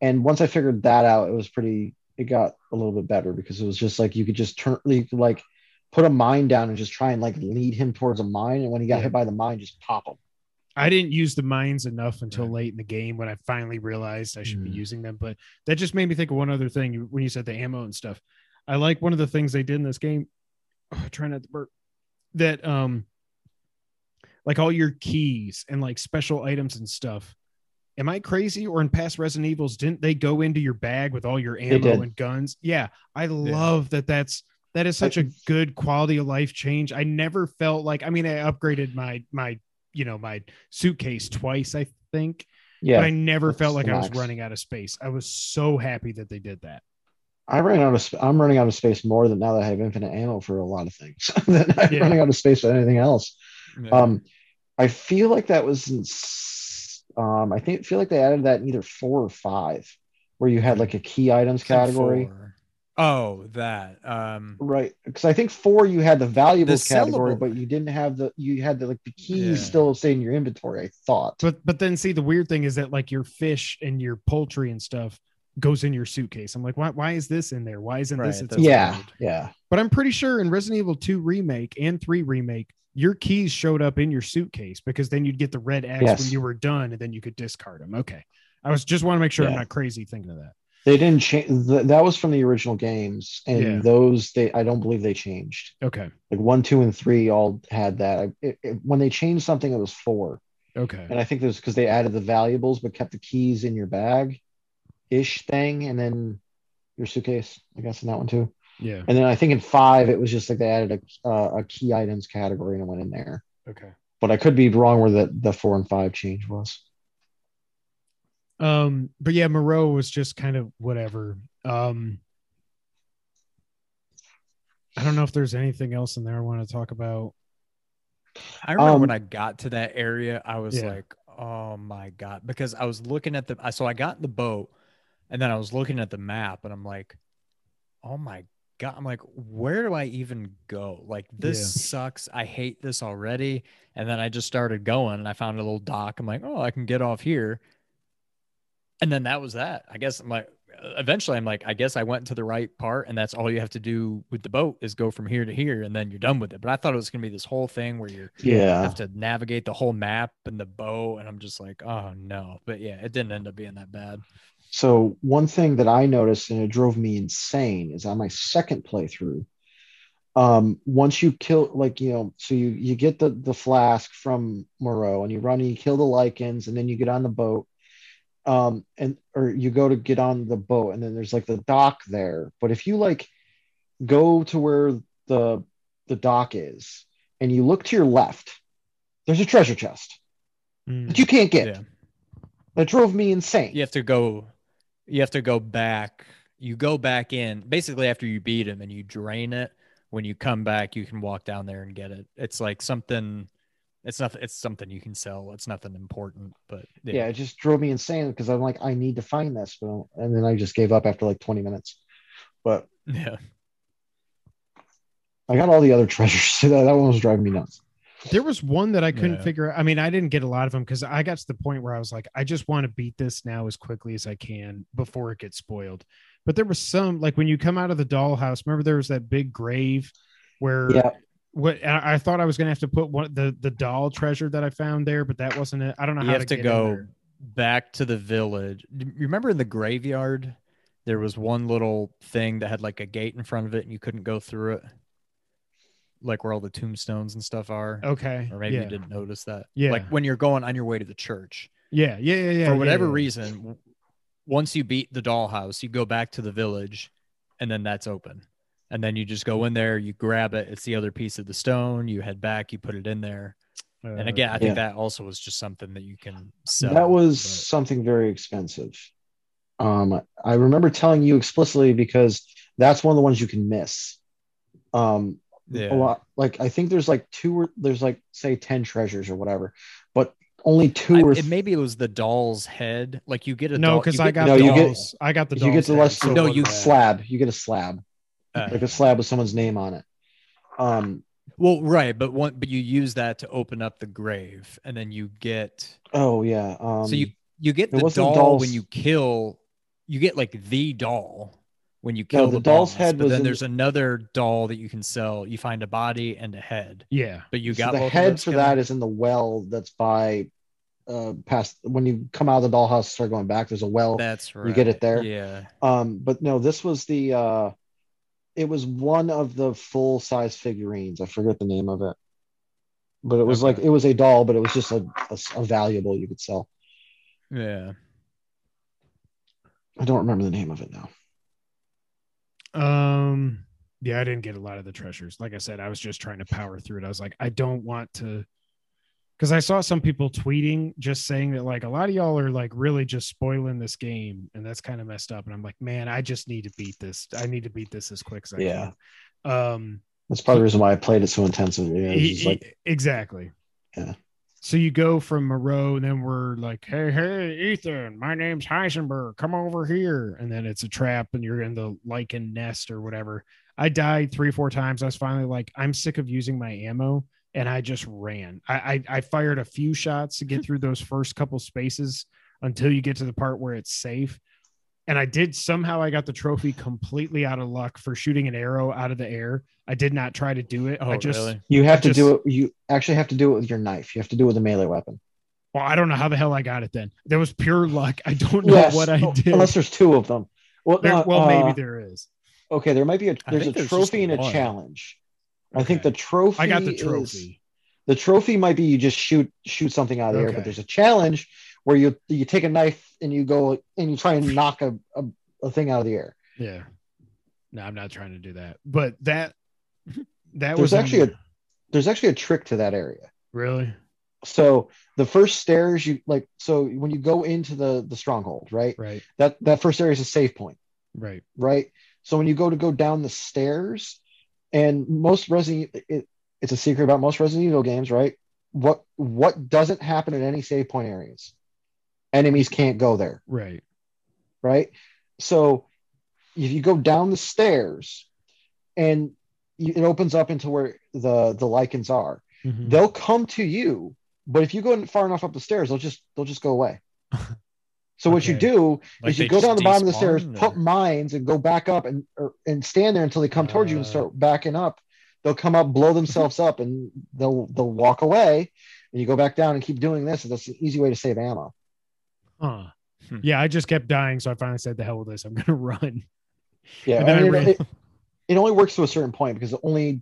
And once I figured that out, it was pretty. It got a little bit better because it was just like you could just turn, you could like put a mine down and just try and like lead him towards a mine. And when he got Yeah. hit by the mine, just pop him. I didn't use the mines enough until Right. late in the game when I finally realized I should be Mm. using them. But that just made me think of one other thing when you said the ammo and stuff. I like one of the things they did in this game. Oh, try not to burp. That um, like all your keys and like special items and stuff. Am I crazy? Or in past Resident Evils, didn't they go into your bag with all your ammo and guns? Yeah, I love that. That's that is such a good quality of life change. I never felt like. I mean, I upgraded my my you know my suitcase twice. I think, Yeah, but I never felt that's like I was running out of space. I was so happy that they did that. I ran out of. sp- I'm running out of space more than now that I have infinite ammo for a lot of things. than I'm Yeah. running out of space for anything else. Yeah. Um, I feel like that was. In, s- um, I think feel like they added that in either four or five, where you had like a key items category. four. Oh, that. Um, Right, because I think four you had the valuables The category, but you didn't have the you had the like the keys Yeah. still stay in your inventory. I thought. But but then see the weird thing is that like your fish and your poultry and stuff goes in your suitcase. I'm like, why why is this in there? Why isn't this? Right, its yeah, load? yeah, But I'm pretty sure in Resident Evil 2 remake and 3 remake, your keys showed up in your suitcase because then you'd get the red X Yes. when you were done and then you could discard them. Okay. I was just want to make sure I'm not crazy thinking of that. They didn't change. Th- that was from the original games, and Yeah. those they I don't believe they changed. Okay. Like one, two, and three all had that. It, it- when they changed something, it was four, Okay. and I think it was because they added the valuables but kept the keys in your bag, ish thing, and then your suitcase. I guess in that one too. Yeah. And then I think in five it was just like they added a uh, a key items category and it went in there. Okay. but I could be wrong where the, the four and five change was. Um, but yeah, Moreau was just kind of whatever. Um I don't know if there's anything else in there I want to talk about. I remember when Um, I got to that area, I was Yeah. like, "Oh my god!" Because I was looking at the, so I got in the boat, and then I was looking at the map, and I'm like, "Oh my god!" I'm like, "Where do I even go? Like this Yeah. sucks. I hate this already." And then I just started going, and I found a little dock. I'm like, "Oh, I can get off here." And then that was that. I guess I'm like, eventually, I'm like, I guess I went to the right part, and that's all you have to do with the boat is go from here to here, and then you're done with it. But I thought it was gonna be this whole thing where you're Yeah. have to navigate the whole map and the boat, and i'm just like oh no but yeah it didn't end up being that bad So one thing that I noticed and it drove me insane is on my second playthrough. Um, once you kill, like you know, so you you get the the flask from Moreau and you run and you kill the lycans and then you get on the boat, um, and or you go to get on the boat and then there's like the dock there. But if you like go to where the the dock is and you look to your left, there's a treasure chest Mm. that you can't get. yeah That drove me insane. you have to go you have to go back you go back in basically after you beat him and you drain it. When you come back, you can walk down there and get it. It's like something. It's not. It's something you can sell. It's nothing important, but Yeah, it just drove me insane because I'm like, I need to find this, but and then I just gave up after like 20 minutes. But yeah. I got all the other treasures. So that, that one was driving me nuts. There was one that I couldn't Yeah. figure out. I mean, I didn't get a lot of them because I got to the point where I was like, I just want to beat this now as quickly as I can before it gets spoiled. But there was some like when you come out of the dollhouse, remember there was that big grave where Yeah, what I I thought I was gonna have to put one the the doll treasure that I found there, but that wasn't it. I don't know You how have to get go back to the village. Remember in the graveyard, there was one little thing that had like a gate in front of it, and you couldn't go through it, like where all the tombstones and stuff are. Okay. Or maybe yeah. you didn't notice that. Yeah. Like when you're going on your way to the church. Yeah, yeah, yeah, yeah. for whatever yeah. reason, once you beat the dollhouse, you go back to the village, and then that's open. And then you just go in there, you grab it. It's the other piece of the stone. You head back, you put it in there. And Uh, again, I think Yeah. that also was just something that you can sell. that was but- something very expensive. Um, I remember telling you explicitly because that's one of the ones you can miss. Um, yeah. a lot like I think there's like two or there's like say 10 treasures or whatever, but only two I- or it, maybe it was the doll's head. Like you get a no, because I got No, the you get- dolls. I got the if you get the head, less so No, you- slab, you get a slab, uh, like a slab with someone's name on it. Um, well, right, but one, but you use that to open up the grave, and then you get oh yeah. Um, so you you get the doll dolls- when you kill. You get like the doll when you kill the the, doll's boss, head but was then in- there's another doll that you can sell. You find a body and a head, Yeah. but you so got the both head those, for Kevin? that is in the well that's by uh past when you come out of the dollhouse start going back there's a well That's right. you get it there? Yeah. um but no this was the uh it was one of the full size figurines i forget the name of it but it was Okay. like it was a doll but it was just a, a, a valuable you could sell Yeah. i don't remember the name of it now Um. Yeah, I didn't get a lot of the treasures. Like I said, I was just trying to power through it. I was like, I don't want to, because I saw some people tweeting just saying that like a lot of y'all are like really just spoiling this game, and that's kind of messed up. And I'm like, man, I just need to beat this. I need to beat this as quick as I Yeah. can. Um. that's part of the reason why i played it so intensively it was E- like exactly. Yeah. So you go from Moreau, and then we're like, "Hey, hey, Ethan, my name's Heisenberg. Come over here." And then it's a trap, and you're in the lycan nest or whatever. I died three, four times. I was finally like, "I'm sick of using my ammo," and I just ran. I I, I fired a few shots to get through those first couple spaces until you get to the part where it's safe. And I did somehow I got the trophy completely out of luck for shooting an arrow out of the air. I did not try to do it. Oh, I just really? you have to just- do it you actually have to do it with your knife you have to do it with a melee weapon Well, I don't know how the hell I got it then. There was pure luck. I don't know Yes, what I oh, did. unless there's two of them well, There- no, well, uh, maybe there is. okay there might be a there's a there's trophy and a one. challenge i think the trophy I got the is- trophy. The trophy might be you just shoot shoot something out of the air, but there's a challenge where you you take a knife and you go and you try and knock a, a, a thing out of the air. Yeah. No, I'm not trying to do that. But that that There's was actually on- a there's actually a trick to that area. really So the first stairs you like so when you go into the the stronghold, right? right, That that first area is a save point, right. right? So when you go to go down the stairs, and most Resident it, it's a secret about most Resident Evil games, right? What what doesn't happen in any save point areas? Enemies can't go there. Right. right? So if you go down the stairs and you, it opens up into where the the lycans are, Mhm. they'll come to you. But if you go far enough up the stairs, they'll just they'll just go away. So what you do Like is you go down the bottom of the stairs, despawn, put mines, and go back up and or, and stand there until they come towards you and Uh. start backing up. They'll come up, blow themselves up, and they'll they'll walk away. And you go back down and keep doing this. And that's an easy way to save ammo. Huh. Hmm. Yeah, I just kept dying, so I finally said, "The hell with this! I'm gonna run." Yeah, And then I I mean, ran- it, it only works to a certain point because only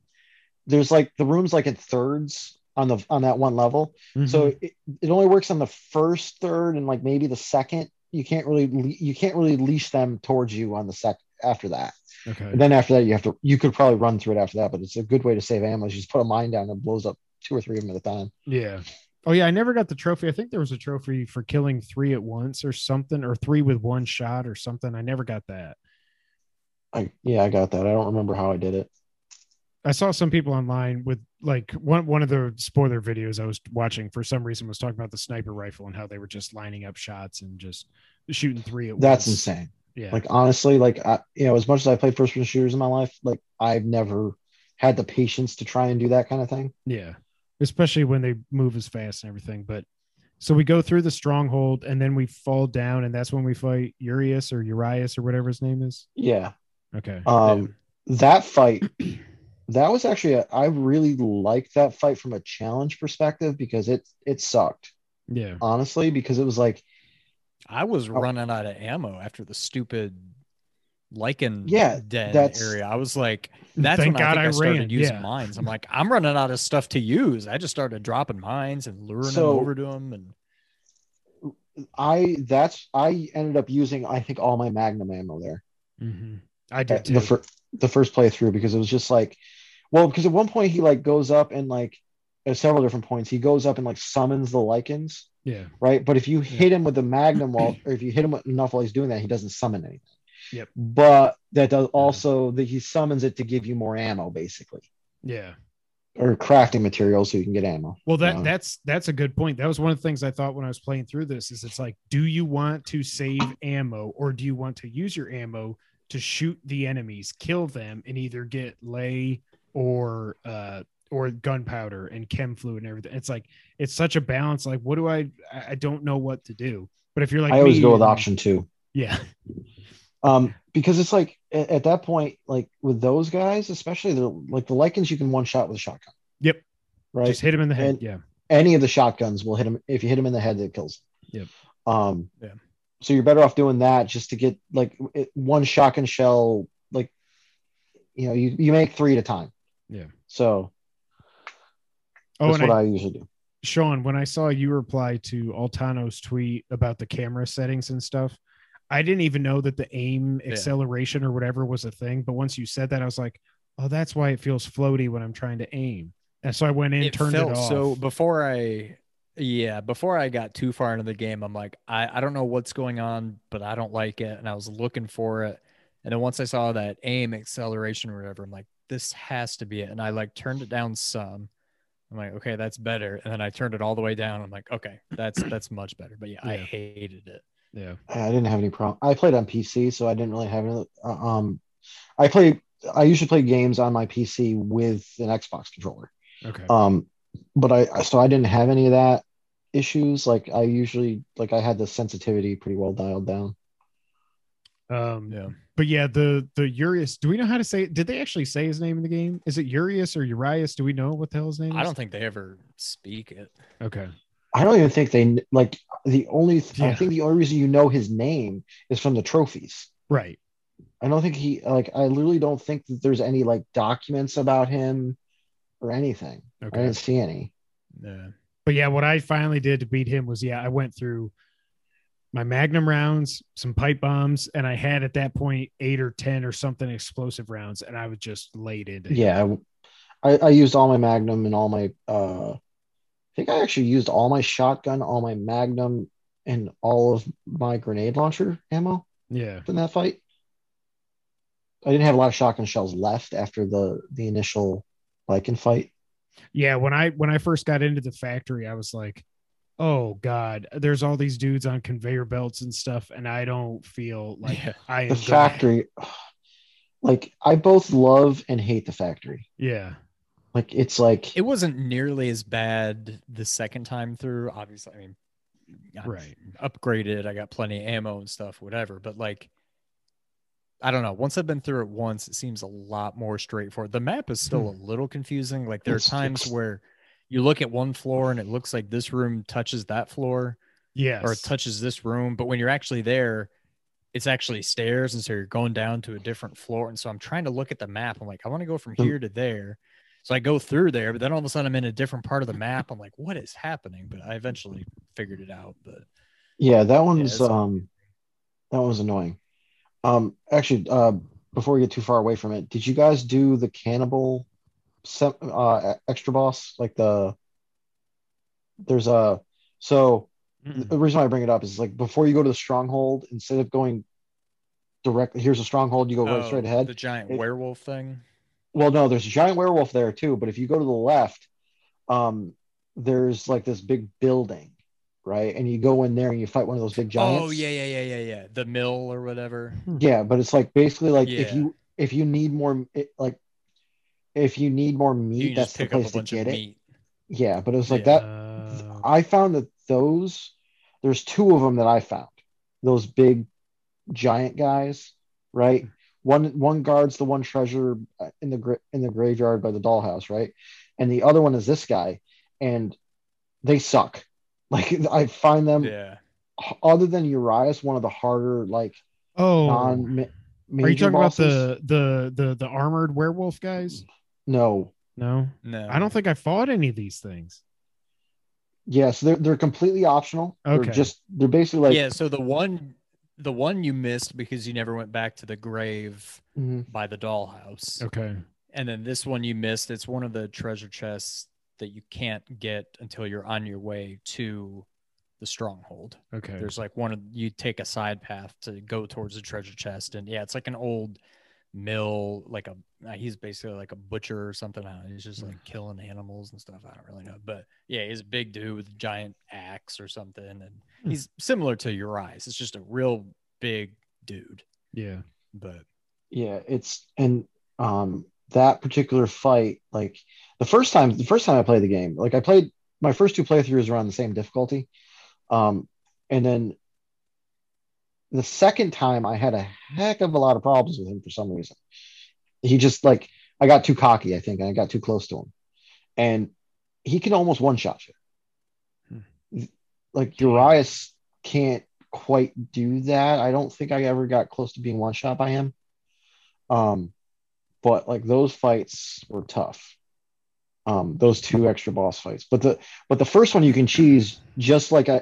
there's like the rooms like in thirds on the on that one level. So Mm-hmm. it, it only works on the first third and like maybe the second. You can't really le- you can't really leash them towards you on the sec after that. Okay, And then after that, you have to you could probably run through it after that. But it's a good way to save ammo. You just put a mine down and it blows up two or three of them at a time. yeah. Oh yeah, I never got the trophy. I think there was a trophy for killing three at once or something, or three with one shot or something. I never got that. I yeah, I got that. I don't remember how I did it. I saw some people online with like one one of the spoiler videos I was watching for some reason was talking about the sniper rifle and how they were just lining up shots and just shooting three at That's once. insane. Yeah. Like honestly, like I, you know, as much as I played first person shooters in my life, like I've never had the patience to try and do that kind of thing. Yeah. Especially when they move as fast and everything. But so we go through the stronghold and then we fall down and that's when we fight Urias or Urias or whatever his name is. Yeah. Okay. Um, that fight, that was actually a, I really liked that fight from a challenge perspective because it it sucked Yeah. honestly because it was like I was Oh. running out of ammo after the stupid lycan Yeah, den that's- area. I was like, that's Thank when God I, think I I started ran, using yeah. mines. I'm like, I'm running out of stuff to use. I just started dropping mines and luring So- them over to them. And I that's I ended up using I think all my Magnum ammo there hmm I did too. the fir- the first playthrough because it was just like well because at one point he like goes up and like at several different points he goes up and like summons the lycans yeah. right but if you hit him with the magnum while or if you hit him enough while he's doing that he doesn't summon anything Yep. but that does also that he summons it to give you more ammo basically Yeah. or crafting materials so you can get ammo Well, that Yeah. that's that's a good point. That was one of the things I thought when I was playing through this. Is it's like, do you want to save ammo or do you want to use your ammo to shoot the enemies, kill them, and either get lay or uh or gunpowder and chem fluid and everything? It's like it's such a balance. Like, what do I? I don't know what to do. But if you're like, i always me go with option two Yeah, um because it's like at, at that point like with those guys especially the like the lycans you can one shot with a shotgun Yep. right just hit him in the head. And- yeah, any of the shotguns will hit him if you hit him in the head it kills him. Yep. um Yeah. so you're better off doing that just to get like it, one shotgun shell like you know you, you make three at a time Yeah. so Oh, that's and what I, I, usually do Sean, when I saw you reply to Altano's tweet about the camera settings and stuff, I didn't even know that the aim Yeah. acceleration or whatever was a thing. But once you said that, I was like, oh, that's why it feels floaty when I'm trying to aim. And so I went in, it turned felt it off. so before I, yeah, before I got too far into the game, I'm like, I, I don't know what's going on, but I don't like it. And I was looking for it. And then once I saw that aim acceleration or whatever, I'm like, this has to be it. And I like turned it down some. I'm like, okay, that's better. And then I turned it all the way down. I'm like, okay, that's that's much better. But yeah, I hated it. yeah. i didn't have any problem i played on pc so i didn't really have any uh, um i play i usually play games on my pc with an xbox controller Okay. um but i so i didn't have any of that issues like i usually like i had the sensitivity pretty well dialed down um, Yeah. but yeah, the the Urias. Do we know how to say? it? Did they actually say his name in the game? Is it Urias or Urias? Do we know what the hell his name is? I don't think they ever speak it. Okay. i don't even think they like the only th- i think the only reason you know his name is from the trophies Right. i don't think he like i literally don't think that there's any like documents about him or anything Okay. i didn't see any Yeah. but yeah, what I finally did to beat him was yeah, I went through my magnum rounds, some pipe bombs, and I had at that point eight or ten or something explosive rounds, and I was just laid into yeah I, I used all my magnum and all my uh i think i actually used all my shotgun all my magnum and all of my grenade launcher ammo yeah, in that fight. I didn't have a lot of shotgun shells left after the the initial lycan fight. Yeah. When I when I first got into the factory, I was like, oh god, there's all these dudes on conveyor belts and stuff, and I don't feel like Yeah. I am the gonna- factory like i both love and hate the factory Yeah, like it's like It wasn't nearly as bad the second time through. Obviously, I mean, I right. upgraded. I got plenty of ammo and stuff, whatever. But like, I don't know. Once I've been through it once, it seems a lot more straightforward. The map is still a hmm. little confusing. Like there are times where you look at one floor and it looks like this room touches that floor Yes. or it touches this room, but when you're actually there, it's actually stairs, and so you're going down to a different floor. And so I'm trying to look at the map. I'm like, I want to go from Hmm. here to there. So I go through there, but then all of a sudden I'm in a different part of the map. I'm like, what is happening? But I eventually figured it out. But yeah that one's it's- um that one was annoying um actually uh before we get too far away from it did you guys do the cannibal sem- uh extra boss like the there's a so Mm-mm. the reason why I bring it up is like before you go to the stronghold, instead of going directly. Here's a stronghold. You go right Oh, straight ahead. The giant It- werewolf thing. Well, no, there's a giant werewolf there too. But if you go to the left, um, there's like this big building, right? And you go in there and you fight one of those big giants. Oh yeah, yeah, yeah, yeah, yeah. The mill or whatever. Yeah, but it's like basically like if you if you need more it, like if you need more meat, that's the pick up a place to get it. meat. Yeah, but it was like Yeah. that. I found that those there's two of them that I found. Those big giant guys, right? One one guards the one treasure uh, in the gra- in the graveyard by the dollhouse, right? And the other one is this guy, and they suck. Like I find them Yeah. other than Urias, one of the harder like oh, non are you talking bosses. about the the the the armored werewolf guys? No, No, No. I don't think I fought any of these things. yes, they're they're completely optional. Okay. They're just they're basically like yeah. So the one, the one you missed because you never went back to the grave Mhm. by the dollhouse, Okay. and then this one you missed. It's one of the treasure chests that you can't get until you're on your way to the stronghold. Okay. There's like one of you take a side path to go towards the treasure chest, and yeah, it's like an old mill, like a uh, he's basically like a butcher or something. I don't know. He's just like killing animals and stuff. I don't really know, but yeah, he's a big dude with a giant axe or something, and Hmm. he's similar to Urias. It's just a real big dude, yeah. but yeah it's and um that particular fight like the first time the first time i played the game like i played my first two playthroughs were on the same difficulty um and then the second time i had a heck of a lot of problems with him for some reason. He just like i got too cocky i think and i got too close to him. And he can almost one shot you like urias can't quite do that. I don't think i ever got close to being one shot by him. Um, but like those fights were tough. Um, those two extra boss fights, but the but the first one you can cheese just like I,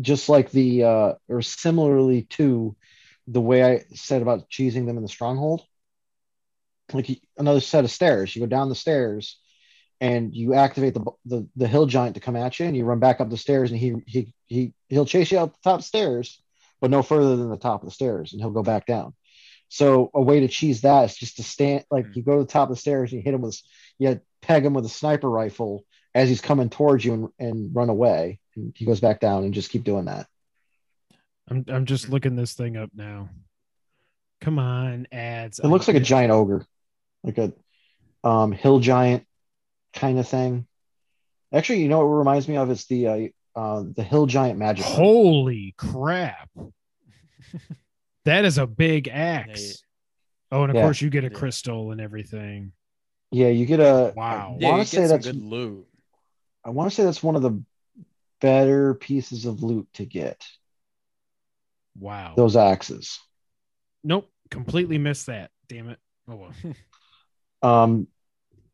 just like the uh, or similarly to the way I said about cheesing them in the stronghold. Like another set of stairs, you go down the stairs, and you activate the the the hill giant to come at you, and you run back up the stairs, and he he he he'll chase you up the top stairs, but no further than the top of the stairs, and he'll go back down. So a way to cheese that is just to stand like Hmm. you go to the top of the stairs and you hit him with you peg him with a sniper rifle as he's coming towards you and, and run away. And he goes back down and just keep doing that. I'm I'm just looking this thing up now. Come on, ads. It looks like a giant ogre, like a um, hill giant kind of thing. Actually, you know what it reminds me of? It's the uh, uh, the hill giant magic. Knight. Holy crap! that is a big axe. Oh, and of Yeah. course you get a crystal and everything. Yeah, you get a. Wow. I yeah, you want get to say some that's. good loot. I want to say that's one of the better pieces of loot to get. Wow. Those axes. Nope. Completely missed that. Damn it. Oh well. Um,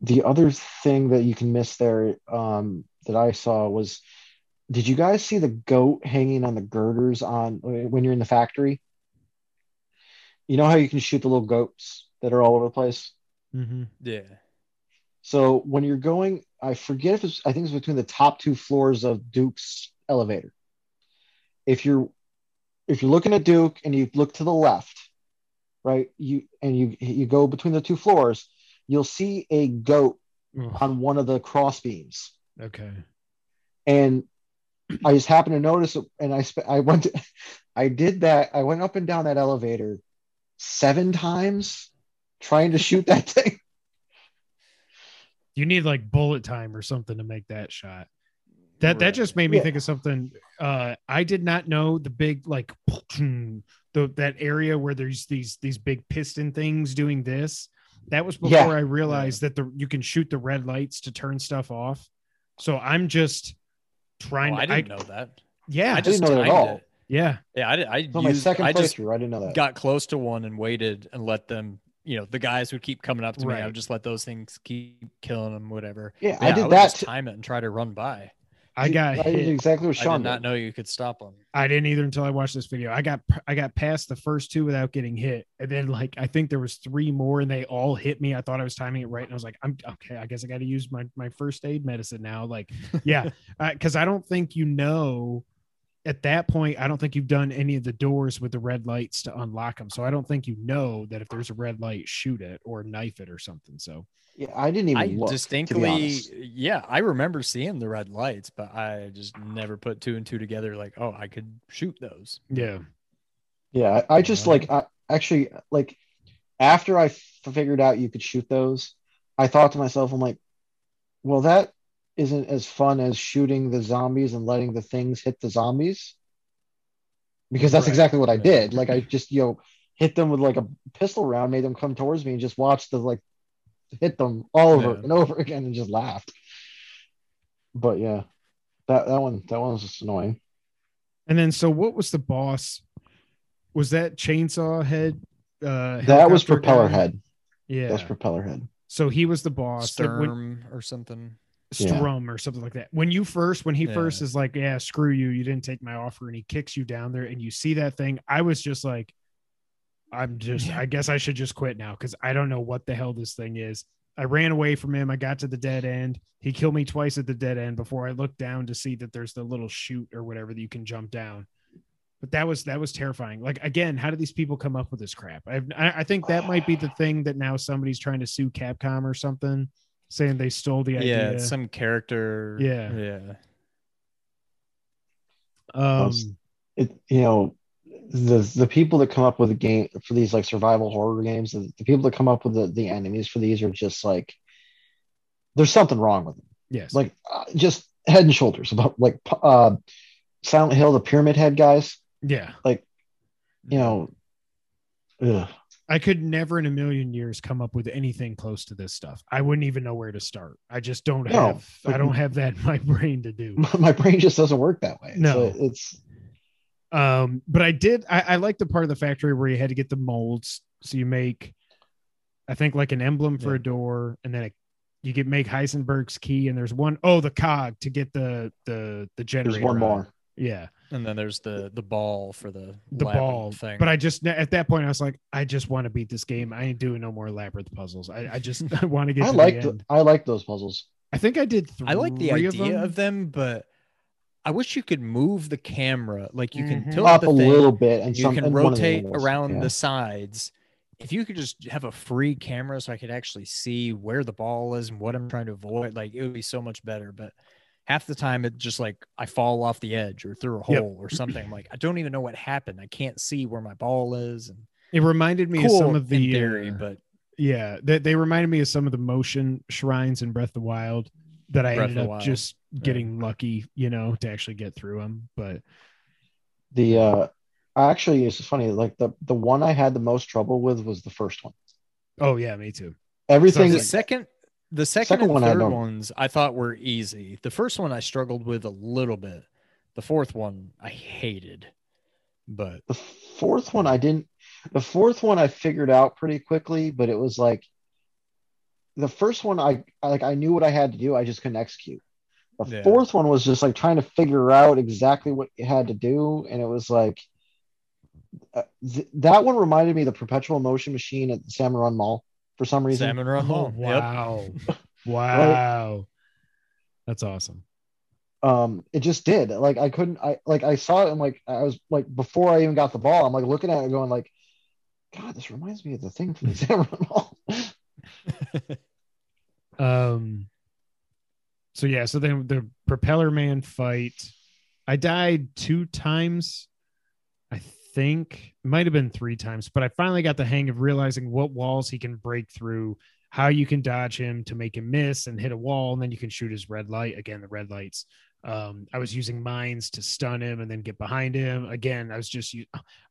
the other thing that you can miss there um, that I saw was, did you guys see the goat hanging on the girders on when you're in the factory? You know how you can shoot the little goats that are all over the place. hmm Yeah. So when you're going, I forget if it's, I think it's between the top two floors of Duke's elevator. If you're, if you're looking at Duke and you look to the left, right, you and you you go between the two floors, you'll see a goat on one of the cross beams. Okay. And I just happened to notice it, and I sp- I went, to, I did that. I went up and down that elevator seven times trying to shoot that thing. You need like bullet time or something to make that shot. That that just made me Yeah. think of something. Uh, I did not know the big like the that area where there's these these big piston things doing this. That was before Yeah. I realized that the you can shoot the red lights to turn stuff off. So I'm just trying. Oh, to, I didn't know that. Yeah, I just didn't know that at all. it. yeah. Yeah, I. I So my second I just I didn't know that. got close to one and waited and let them. You know, the guys would keep coming up to me. I would just let those things keep killing them, whatever. yeah, But I yeah, did would that. just time it and try to run by. I got I hit. exactly what I Sean did not know you could stop them. I didn't either until I watched this video. I got I got past the first two without getting hit, and then like I think there was three more, and they all hit me. I thought I was timing it right, and I was like, I'm okay. I guess I got to use my my first aid medicine now. Like, yeah, uh, because I don't think you know at that point, I don't think you've done any of the doors with the red lights to unlock them. So I don't think you know that if there's a red light, shoot it or knife it or something. So Yeah, I didn't even I look. distinctly, yeah, I remember seeing the red lights, but I just never put two and two together. Like, oh, I could shoot those. yeah, Yeah, I, I just Yeah. like I actually like after I figured out you could shoot those, I thought to myself, I'm like, well, that isn't as fun as shooting the zombies and letting the things hit the zombies. Because that's Right. exactly what I did. Like I just, you know, hit them with like a pistol round, made them come towards me and just watched the like hit them all over Yeah. and over again and just laughed. But yeah. That that one that one was just annoying. and then so what was the boss? Was that chainsaw head? Uh, That was propeller guy? head. Yeah. That's propeller head. so he was the boss. that when- or something. Yeah. Strum or something like that. When you first, when he Yeah. first is like, "Yeah, screw you, you didn't take my offer," and he kicks you down there, and you see that thing, I was just like, "I'm just, I guess I should just quit now because I don't know what the hell this thing is." I ran away from him. I got to the dead end. He killed me twice at the dead end before I looked down to see that there's the little chute or whatever that you can jump down. But that was that was terrifying. Like again, how do these people come up with this crap? I've, I I think that might be the thing that now somebody's trying to sue Capcom or something, saying they stole the idea. it's some character. Yeah. Yeah. Um, it you know the the people that come up with a game for these like survival horror games the, the people that come up with the, the enemies for these are just like there's something wrong with them yes. like uh, just head and shoulders about like uh silent hill the pyramid head guys yeah. Like you know ugh. I could never in a million years come up with anything close to this stuff. I wouldn't even know where to start. I just don't No. have I don't have that in my brain to do. my brain just doesn't work that way No. So it's Um, but I did I, I like the part of the factory where you had to get the molds. So you make I think like an emblem for Yeah. a door and then a, you get make Heisenberg's key and there's one oh the cog to get the the the generator. there's one on. more Yeah. And then there's the the ball for the the ball thing. but i just at that point i was like i just want to beat this game i ain't doing no more labyrinth puzzles i, I just I want to get i like i like those puzzles i think i did three I like the idea of of them, them. but I wish you could move the camera. Like you can Mhm. tilt up the a thing, little bit and you some can and one of the rotate around yeah. the sides. If you could just have a free camera so I could actually see where the ball is and what I'm trying to avoid, like it would be so much better. But half the time it just like I fall off the edge or through a Yep. hole or something. I'm like I don't even know what happened. I can't see where my ball is. And it reminded me cool of some of the theory, uh, but yeah they, they reminded me of some of the motion shrines in breath of the wild that i Breath ended up Wild. just getting lucky you know to actually get through them but the uh actually it's funny like the the one i had the most trouble with was the first one oh yeah me too everything the Sounds second the second, Second and one I third ones I thought were easy. The first one I struggled with a little bit. The fourth one I hated. But the fourth one i didn't the fourth one i figured out pretty quickly but it was like the first one i I- like i knew what i had to do i just couldn't execute the Yeah. fourth one was just like trying to figure out exactly what you had to do and it was like uh, th- that one reminded me of the perpetual motion machine at the salmon mall for some reason Salmon Run oh, Mall. Yep. wow wow that's awesome um it just did like i couldn't i like i saw it and like i was like before i even got the ball i'm like looking at it going like god this reminds me of the thing from the salmon run mall Um. So yeah, so then the propeller man fight, I died two times. Think might have been three times, but I finally got the hang of realizing what walls he can break through, how you can dodge him to make him miss and hit a wall, and then you can shoot his red light. Again, the red lights. Um, I was using mines to stun him and then get behind him. Again, I was just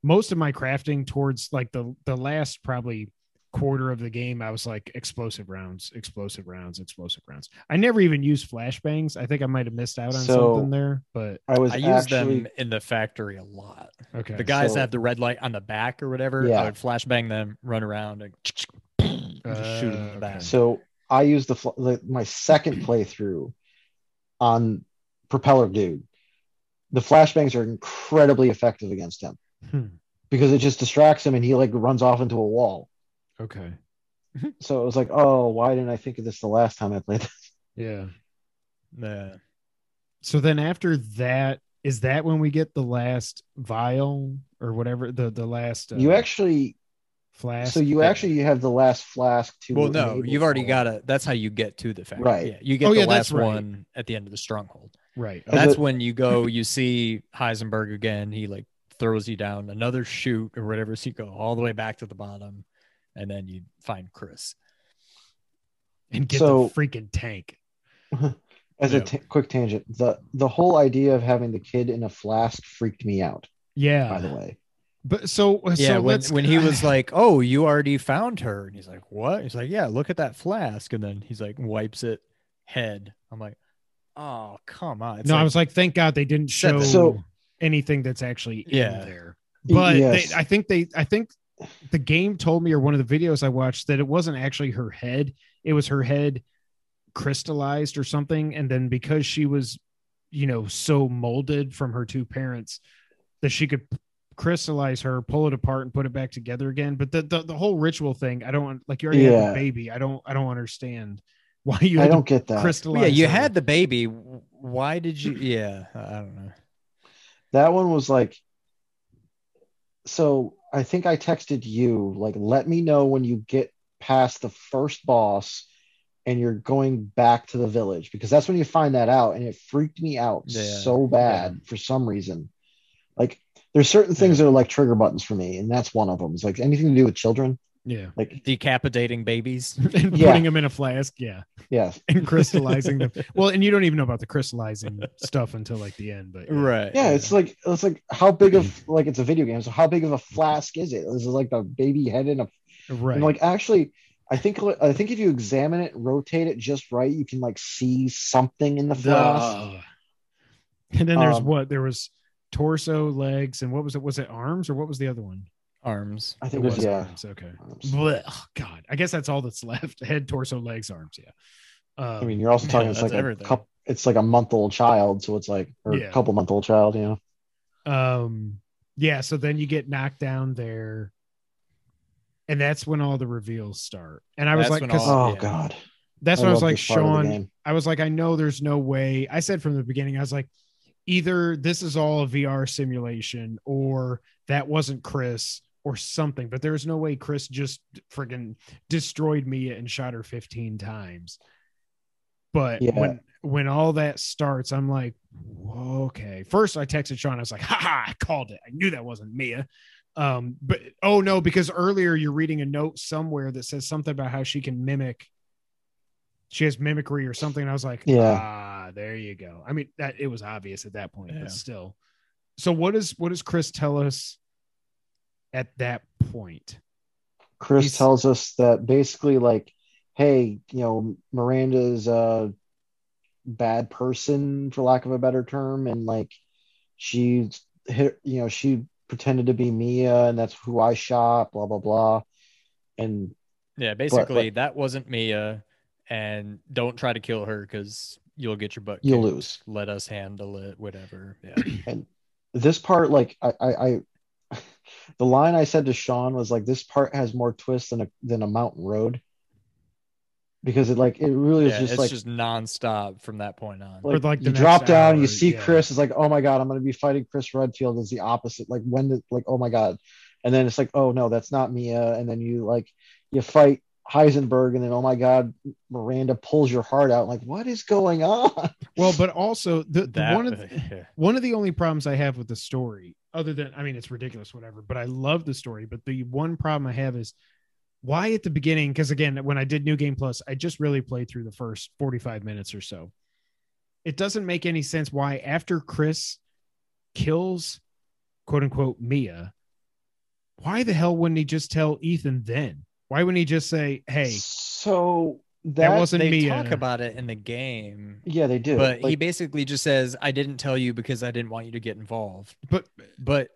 most of my crafting towards like the the last probably quarter of the game, I was like explosive rounds, explosive rounds, explosive rounds. I never even used flashbangs. I think I might have missed out on So- something there, but i was I use actually them in the factory a lot. okay. The guys So- that have the red light on the back or whatever, Yeah. I would flashbang them, run around and just shoot them in Uh, the back. okay. so i used the, fl- the my second playthrough on propeller dude the flashbangs are incredibly effective against him Hmm. because it just distracts him and he like runs off into a wall Okay. so it was like oh why didn't i think of this the last time i played this Yeah. Yeah. So then after that, is that when we get the last vial or whatever the the last uh, you actually flask? so you yeah. actually you have the last flask to Well, no, you've already got it. That's how you get to the factory. Right. Yeah, you get Oh, the yeah, last right. one at the end of the stronghold. right. As That's a- when you go. You see Heisenberg again. He like throws you down another chute or whatever. So you go all the way back to the bottom, and then you find Chris. And get So- the freaking tank. as Yeah. a quick tangent the the whole idea of having the kid in a flask freaked me out Yeah. by the way But so Yeah, so when, when he was like, "Oh, you already found her," and he's like, "What?" He's like, "Yeah, look at that flask," and then he's like, wipes it head. I'm like, "Oh, come on!" It's no, like, I was like, thank God they didn't show So- anything that's actually Yeah. in there. But yes. they, I think they, I think the game told me, or one of the videos I watched, that it wasn't actually her head; it was her head crystallized or something. And then because she was, you know, so molded from her two parents, that she could crystallize her, pull it apart, and put it back together again. But the the, the whole ritual thing, I don't like. You already have Yeah. a baby. I don't. I don't understand why you i don't get that crystallize. Yeah, you her. had the baby. Why did you? Yeah, I don't know. that one was like so i think i texted you like let me know when you get past the first boss and you're going back to the village because that's when you find that out and it freaked me out Yeah. so bad for some reason. Like there's certain things that are like trigger buttons for me and that's one of them. It's like anything to do with children yeah, like Decapitating babies. and Yeah. putting them in a flask. Yeah. yes and crystallizing them. Well, and you don't even know about the crystallizing stuff until like the end, but Right. yeah it's like it's like how big of like it's a video game so how big of a flask is it this is like the baby head in a right. And like actually, I think I think if you examine it, rotate it just right, you can like see something in the flask. Duh. And then there's Um, what there was torso, legs, and what was it? Was it arms or what was the other one? Arms. I think it was, yeah. arms. Okay. Blech. Oh, God, I guess that's all that's left: head, torso, legs, arms. Yeah. Um, I mean, you're also talking Yeah, it's like everything. a couple. It's like a month old child, so it's like or Yeah. a couple month old child. You know, um, yeah. So then you get knocked down there, and that's when all the reveals start. And I was like, all- oh yeah. god, that's I when I was like, this part of the Sean. I was like, I know there's no way. I said from the beginning, I was like, either this is all a VR simulation or that wasn't Chris or something, but there's no way Chris just friggin' destroyed Mia and shot her 15 times. But Yeah. when when all that starts, I'm like, okay. First, I texted Sean. I was like, "Ha ha! I called it. I knew that wasn't Mia." Um, but oh no, because earlier you're reading a note somewhere that says something about how she can mimic she has mimicry or something. And I was like, Yeah. ah, there you go. I mean, that it was obvious at that point, Yeah. but still. So what does what does Chris tell us at that point? Chris He's- tells us that basically, like, hey, you know, Miranda's a bad person, for lack of a better term, and like she's hit, you know, she pretended to be Mia, and that's who I shot, blah blah blah, and Yeah, basically that wasn't Mia, and don't try to kill her because you'll get your butt. You'll kicked. lose. Let us handle it. Whatever. Yeah. And this part, like, I, I, I the line I said to Sean was like, this part has more twists than a than a mountain road, because it like it really is yeah just it's like just nonstop from that point on. like, like, the you drop down, hour, you see yeah. Chris is like, oh my god, I'm gonna be fighting Chris Redfield is the opposite. Like when the like, oh my god, and then it's like, oh no, that's not Mia, and then you like you fight Heisenberg, and then oh my god, Miranda pulls your heart out. Like what is going on? Well, but also the, the that one of yeah. one of the only problems I have with the story, other than I mean it's ridiculous, whatever, but I love the story. But the one problem I have is why at the beginning, because again, when I did New Game Plus, I just really played through the first 45 minutes or so. It doesn't make any sense why after Chris kills quote unquote Mia, why the hell wouldn't he just tell Ethan then? Why wouldn't he just say, Hey, So that, that, wasn't they Mia? talk about it in the game, yeah, they do. but he basically just says, "I didn't tell you because I didn't want you to get involved." but But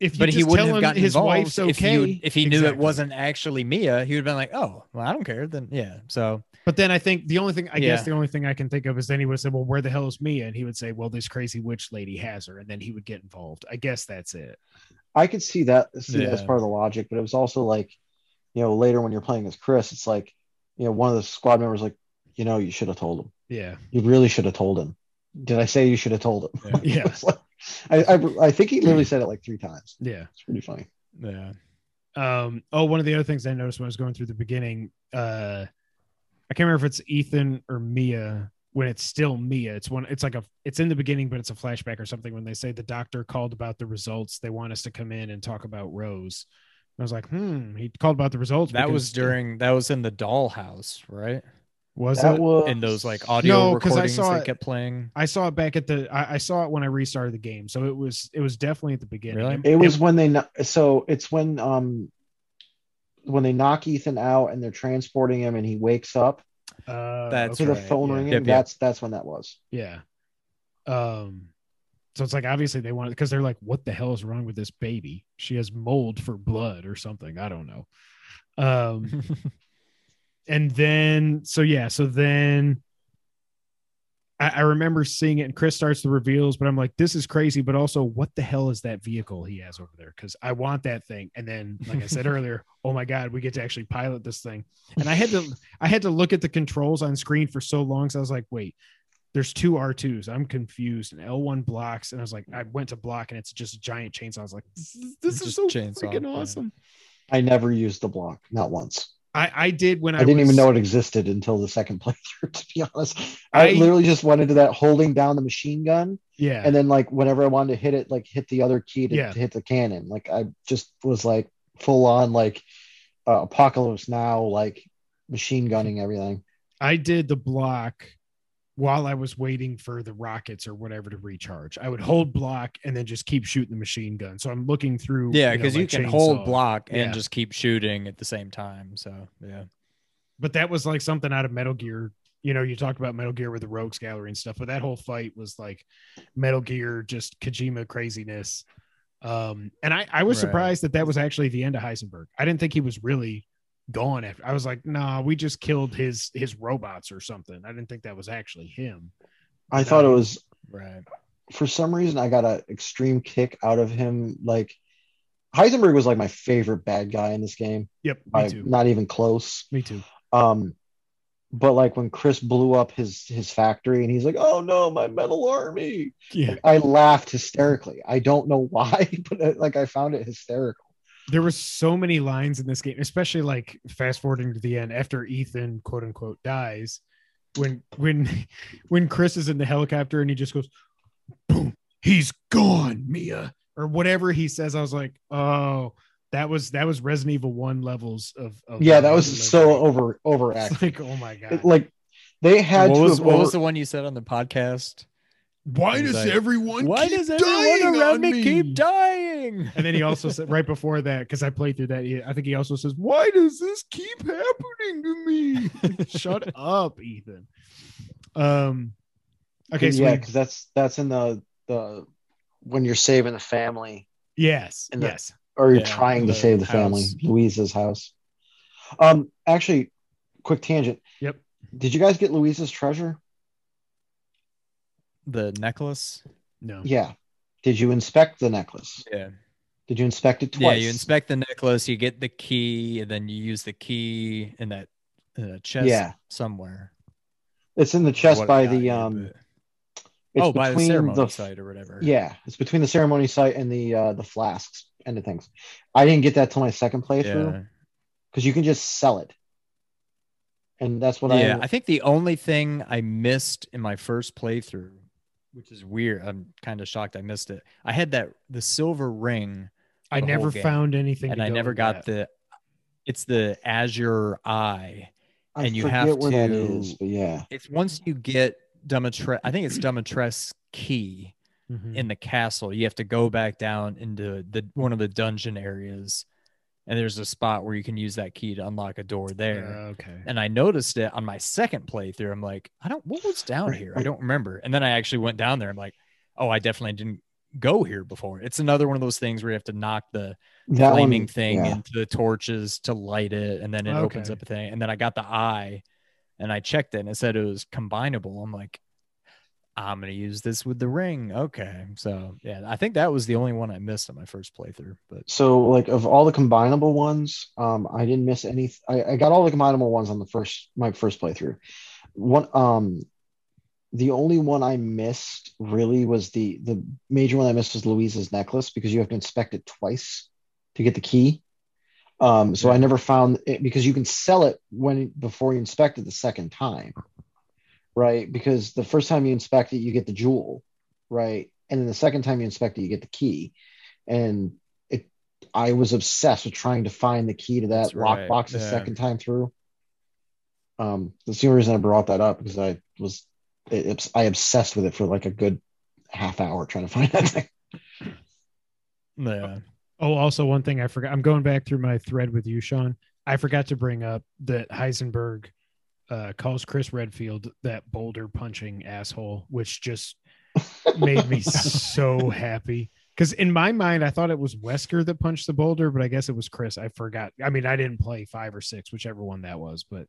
if you but he just wouldn't tell have gotten his involved wife's if okay, you if he knew it wasn't actually Mia. He would have been like, "Oh, well, I don't care." Then yeah. So But then I think the only thing I guess the only thing I can think of is then he would say, "Well, where the hell is Mia?" And he would say, "Well, this crazy witch lady has her," and then he would get involved. I guess that's it. I could see that see that as part of the logic, but it was also like, you know, later when you're playing as Chris, it's like, you know, one of the squad members like, you know, you should have told him. Yeah, You really should have told him. Did I say you should have told him? Yeah. Like- I, I I think he literally said it like three times. Yeah. It's pretty funny. Yeah. Um, oh, one of the other things I noticed when I was going through the beginning, uh, I can't remember if it's Ethan or Mia when it's still Mia. It's one, it's like a, it's in the beginning, but it's a flashback or something when they say the doctor called about the results. They want us to come in and talk about Rose. I was like, hmm, he called about the results. That was during that was in the dollhouse, right? was That it? was In those like audio No, 'cause I recordings saw that it- kept playing. I saw it back at the, I, I saw it when I restarted the game. So it was, it was definitely at the beginning. Really? It was when they kno- so it's when um when they knock Ethan out and they're transporting him and he wakes up uh, That's to the phone yeah. ringing. Yep, yep. That's that's when that was. Yeah. Um, so it's like obviously they wanted because they're like, what the hell is wrong with this baby? She has mold for blood or something. I don't know. Um, and then so yeah, so then I, I remember seeing it, and Chris starts the reveals, but I'm like, this is crazy. But also, what the hell is that vehicle he has over there? Because I want that thing. And then, like I said earlier, oh my god, we get to actually pilot this thing. And I had to, I had to look at the controls on screen for so long. So I was like, wait, there's two R2s. I'm confused. And L1 blocks. And I was like, I went to block and it's just a giant chainsaw. I was like, this is, this is so chainsaw, freaking yeah. awesome. I never used the block, not once. I, I did when I, I, didn't was, even know it existed until the second playthrough. To be honest, I, I- literally just went into that holding down the machine gun, Yeah. and then like whenever I wanted to hit it, like hit the other key to, Yeah. to hit the cannon. Like I just was like full on like uh, apocalypse now, like machine gunning everything. I did the block while I was waiting for the rockets or whatever to recharge. I would hold block and then just keep shooting the machine gun. So I'm looking through. yeah, because you, like can chainsaw. hold block and Yeah. just keep shooting at the same time. So yeah. But that was like something out of Metal Gear. You know, you talked about Metal Gear with the Rogues Gallery and stuff, but that whole fight was like Metal Gear, just Kojima craziness. Um, and I, I was Right. surprised that that was actually the end of Heisenberg. I didn't think he was really gone after. I was like, nah, we just killed his his robots or something. I didn't think that was actually him. I thought it was Right. for some reason I got an extreme kick out of him. Like Heisenberg was like my favorite bad guy in this game. Yep, me by too. not even close. Me too. Um, but like when Chris blew up his his factory and he's like, "Oh no, my metal army!" Yeah. I laughed hysterically. I don't know why, but uh, like I found it hysterical. There were so many lines in this game, especially like fast forwarding to the end after Ethan quote unquote dies. When when when Chris is in the helicopter and he just goes, boom, he's gone, Mia, or whatever he says. I was like, oh, that was that was Resident Evil One levels of, of Yeah, that was delivery. so over It's overacted. like, oh my god, It, like they had what to was what over- was the one you said on the podcast? Why does like, everyone Why keep does dying everyone around on me keep dying? And then he also said right before that, because I played through that, he, I think he also says, "Why does this keep happening to me?" Shut up, Ethan. Um. Okay, so yeah, because that's that's in the the when you're saving the family yes, in the- yes. or you're Yeah, trying to save the family, house. Louise's house. Um, actually, quick tangent. Yep. Did you guys get Louise's treasure? The necklace. No. Yeah. Did you inspect the necklace? Yeah. Did you inspect it twice? Yeah, you inspect the necklace, you get the key, and then you use the key in that uh, chest Yeah. somewhere. It's in the chest by the you, um. but- It's oh, by the between ceremony the- site or whatever. Yeah, it's between the ceremony site and the uh the flasks and the things. I didn't get that till my second playthrough Yeah. because you can just sell it, and that's what yeah, I. Yeah, I think the only thing I missed in my first playthrough, which is weird, I'm kind of shocked I missed it. I had that the silver ring, I never game. found anything, and I never got that. the. It's the Azure Eye. I and you have to- is, but yeah, It's once you get Demetre, I think it's Demetre's key Mhm. in the castle. You have to go back down into the one of the dungeon areas, and there's a spot where you can use that key to unlock a door there. Uh, okay. and I noticed it on my second playthrough. I'm like, I don't, what was down Right, here? I don't remember. And then I actually went down there. I'm like, oh, I definitely didn't go here before. It's another one of those things where you have to knock the that flaming one, thing yeah. into the torches to light it, and then it opens up a thing. And then I got the eye, and I checked it, and it said it was combinable. I'm like, I'm gonna use this with the ring. Okay, so yeah, I think that was the only one I missed on my first playthrough. But So like of all the combinable ones, um, I didn't miss any. I, I got all the combinable ones on the first my first playthrough. One um, the only one I missed really was the the major one I missed was Louise's necklace because you have to inspect it twice to get the key. Um, so I never found it because you can sell it when before you inspect it the second time, right? Because the first time you inspect it, you get the jewel, right? And then the second time you inspect it, you get the key. And it, I was obsessed with trying to find the key to that right, lockbox the yeah. second time through. Um, that's the only reason I brought that up because I was, it, it's- I obsessed with it for like a good half hour trying to find that thing. Yeah. Oh, also one thing I forgot. I'm going back through my thread with you, Sean. I forgot to bring up that Heisenberg uh, calls Chris Redfield that boulder punching asshole, which just made me so happy. Because in my mind, I thought it was Wesker that punched the boulder, but I guess it was Chris. I forgot. I mean, I didn't play five or six, whichever one that was. But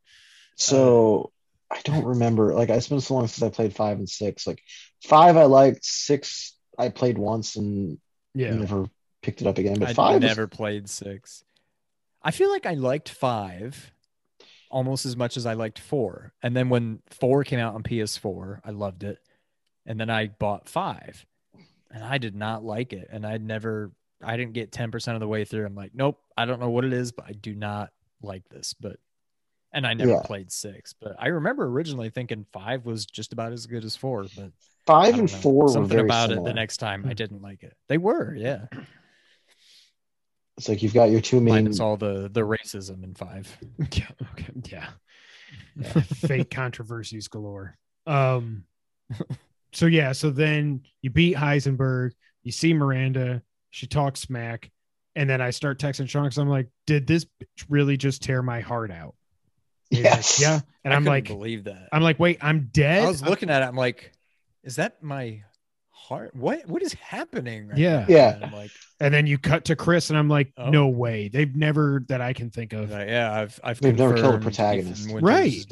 So I don't remember. Like it's been so long since I played five and six. Like five, I liked. Six, I played once and yeah, never picked it up again. But I five, was- never played six. I feel like I liked five almost as much as I liked four. And then when four came out on PS4, I loved it. And then I bought five and I did not like it. And I'd never, I didn't get 10% of the way through. I'm like, nope, I don't know what it is, but I do not like this. But, and I never Yeah. played six. But I remember originally thinking five was just about as good as four. But five and know. four were something very about it the next time I hmm. didn't like it. They were, yeah. It's like you've got your two main. Minus all the the racism in five. yeah, okay, yeah. fake controversies galore. Um, so yeah, so then you beat Heisenberg, you see Miranda, she talks smack, and then I start texting Sean because I'm like, did this bitch really just tear my heart out? He's like, yeah, and I I'm like, believe that. I'm like, wait, I'm dead. I was looking at it. I'm like, is that my heart? What what is happening? Right Yeah. now? Yeah. And I'm like, and then you cut to Chris, and I'm like, Oh. no way, they've never that I can think of. like, yeah, I've I've They've never killed a protagonist. Right.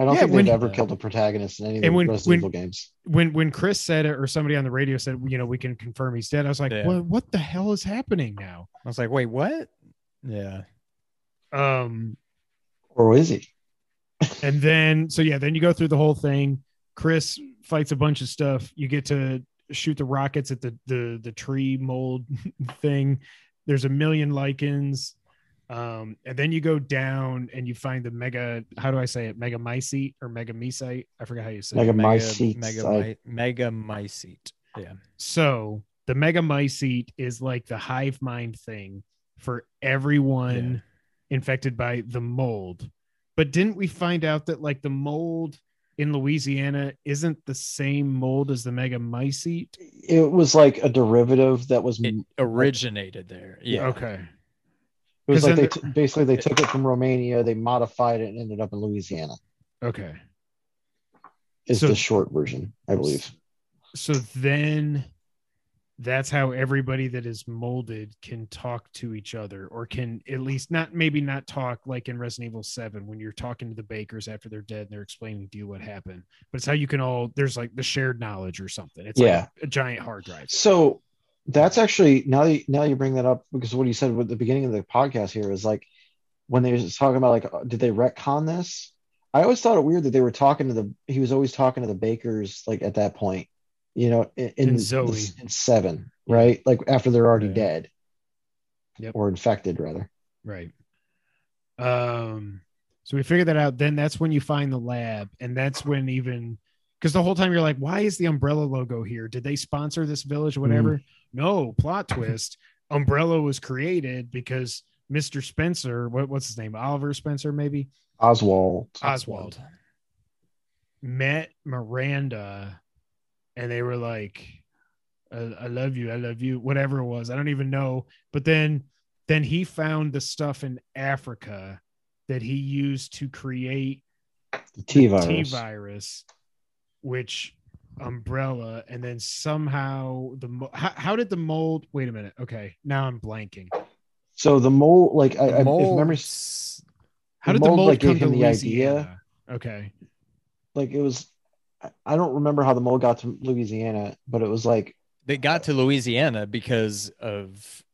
I don't Yeah, think when- they've ever killed a protagonist in any of And the when- Resident when- Evil games. When when Chris said it, or somebody on the radio said, you know, we can confirm he's dead. I was like, Yeah. what what the hell is happening now? I was like, wait, what? Yeah. Um, Or is he? and then so yeah then you go through the whole thing chris fights a bunch of stuff you get to shoot the rockets at the the the tree mold thing. There's a million lycans um and then you go down and you find the mega how do i say it? Mega mycete or mega mesite i forgot how you say Mega it Mega I- my, mega mycete. Yeah. so the mega mycete is like the hive mind thing for everyone infected by the mold. But didn't we find out that like the mold in louisiana isn't the same mold as the mega mycete It was like a derivative that was. It originated there. Yeah. okay It was like they t- basically they took it from Romania, they modified it, and ended up in Louisiana. okay Is So- the short version, I believe. so then that's how everybody that is molded can talk to each other or can at least not maybe not talk like in Resident Evil 7 when you're talking to the bakers after they're dead and they're explaining to you what happened but it's how you can all there's like the shared knowledge or something it's Yeah. like a giant hard drive So that's actually now you, now you bring that up because what you said at the beginning of the podcast here is like when they was talking about like uh, did they retcon this? I always thought it weird that they were talking to the he was always talking to the bakers like at that point, you know, in, in, And Zoe. in seven, right? Like after they're already Yeah. dead. Yep. Or infected rather. Right. Um, so we figured that out. Then that's when you find the lab, and that's when even because the whole time you're like, why is the umbrella logo here? Did they sponsor this village or whatever? No, plot twist. Umbrella was created because Mr. Spencer, what, what's his name? Oliver Spencer, maybe Oswald. Oswald met Miranda and they were like, I, I love you, I love you, whatever it was. I don't even know. But then then he found the stuff in Africa that he used to create The T T virus. virus, which umbrella, and then somehow the how, how did the mold? Wait a minute. Okay, now I'm blanking. So the mold, like I, I, if Mold- memory, How The did the mold, mold like, come gave to him the Louisiana? Okay, like it was, I- I don't remember how the mold got to Louisiana, but it was like They got to Louisiana because of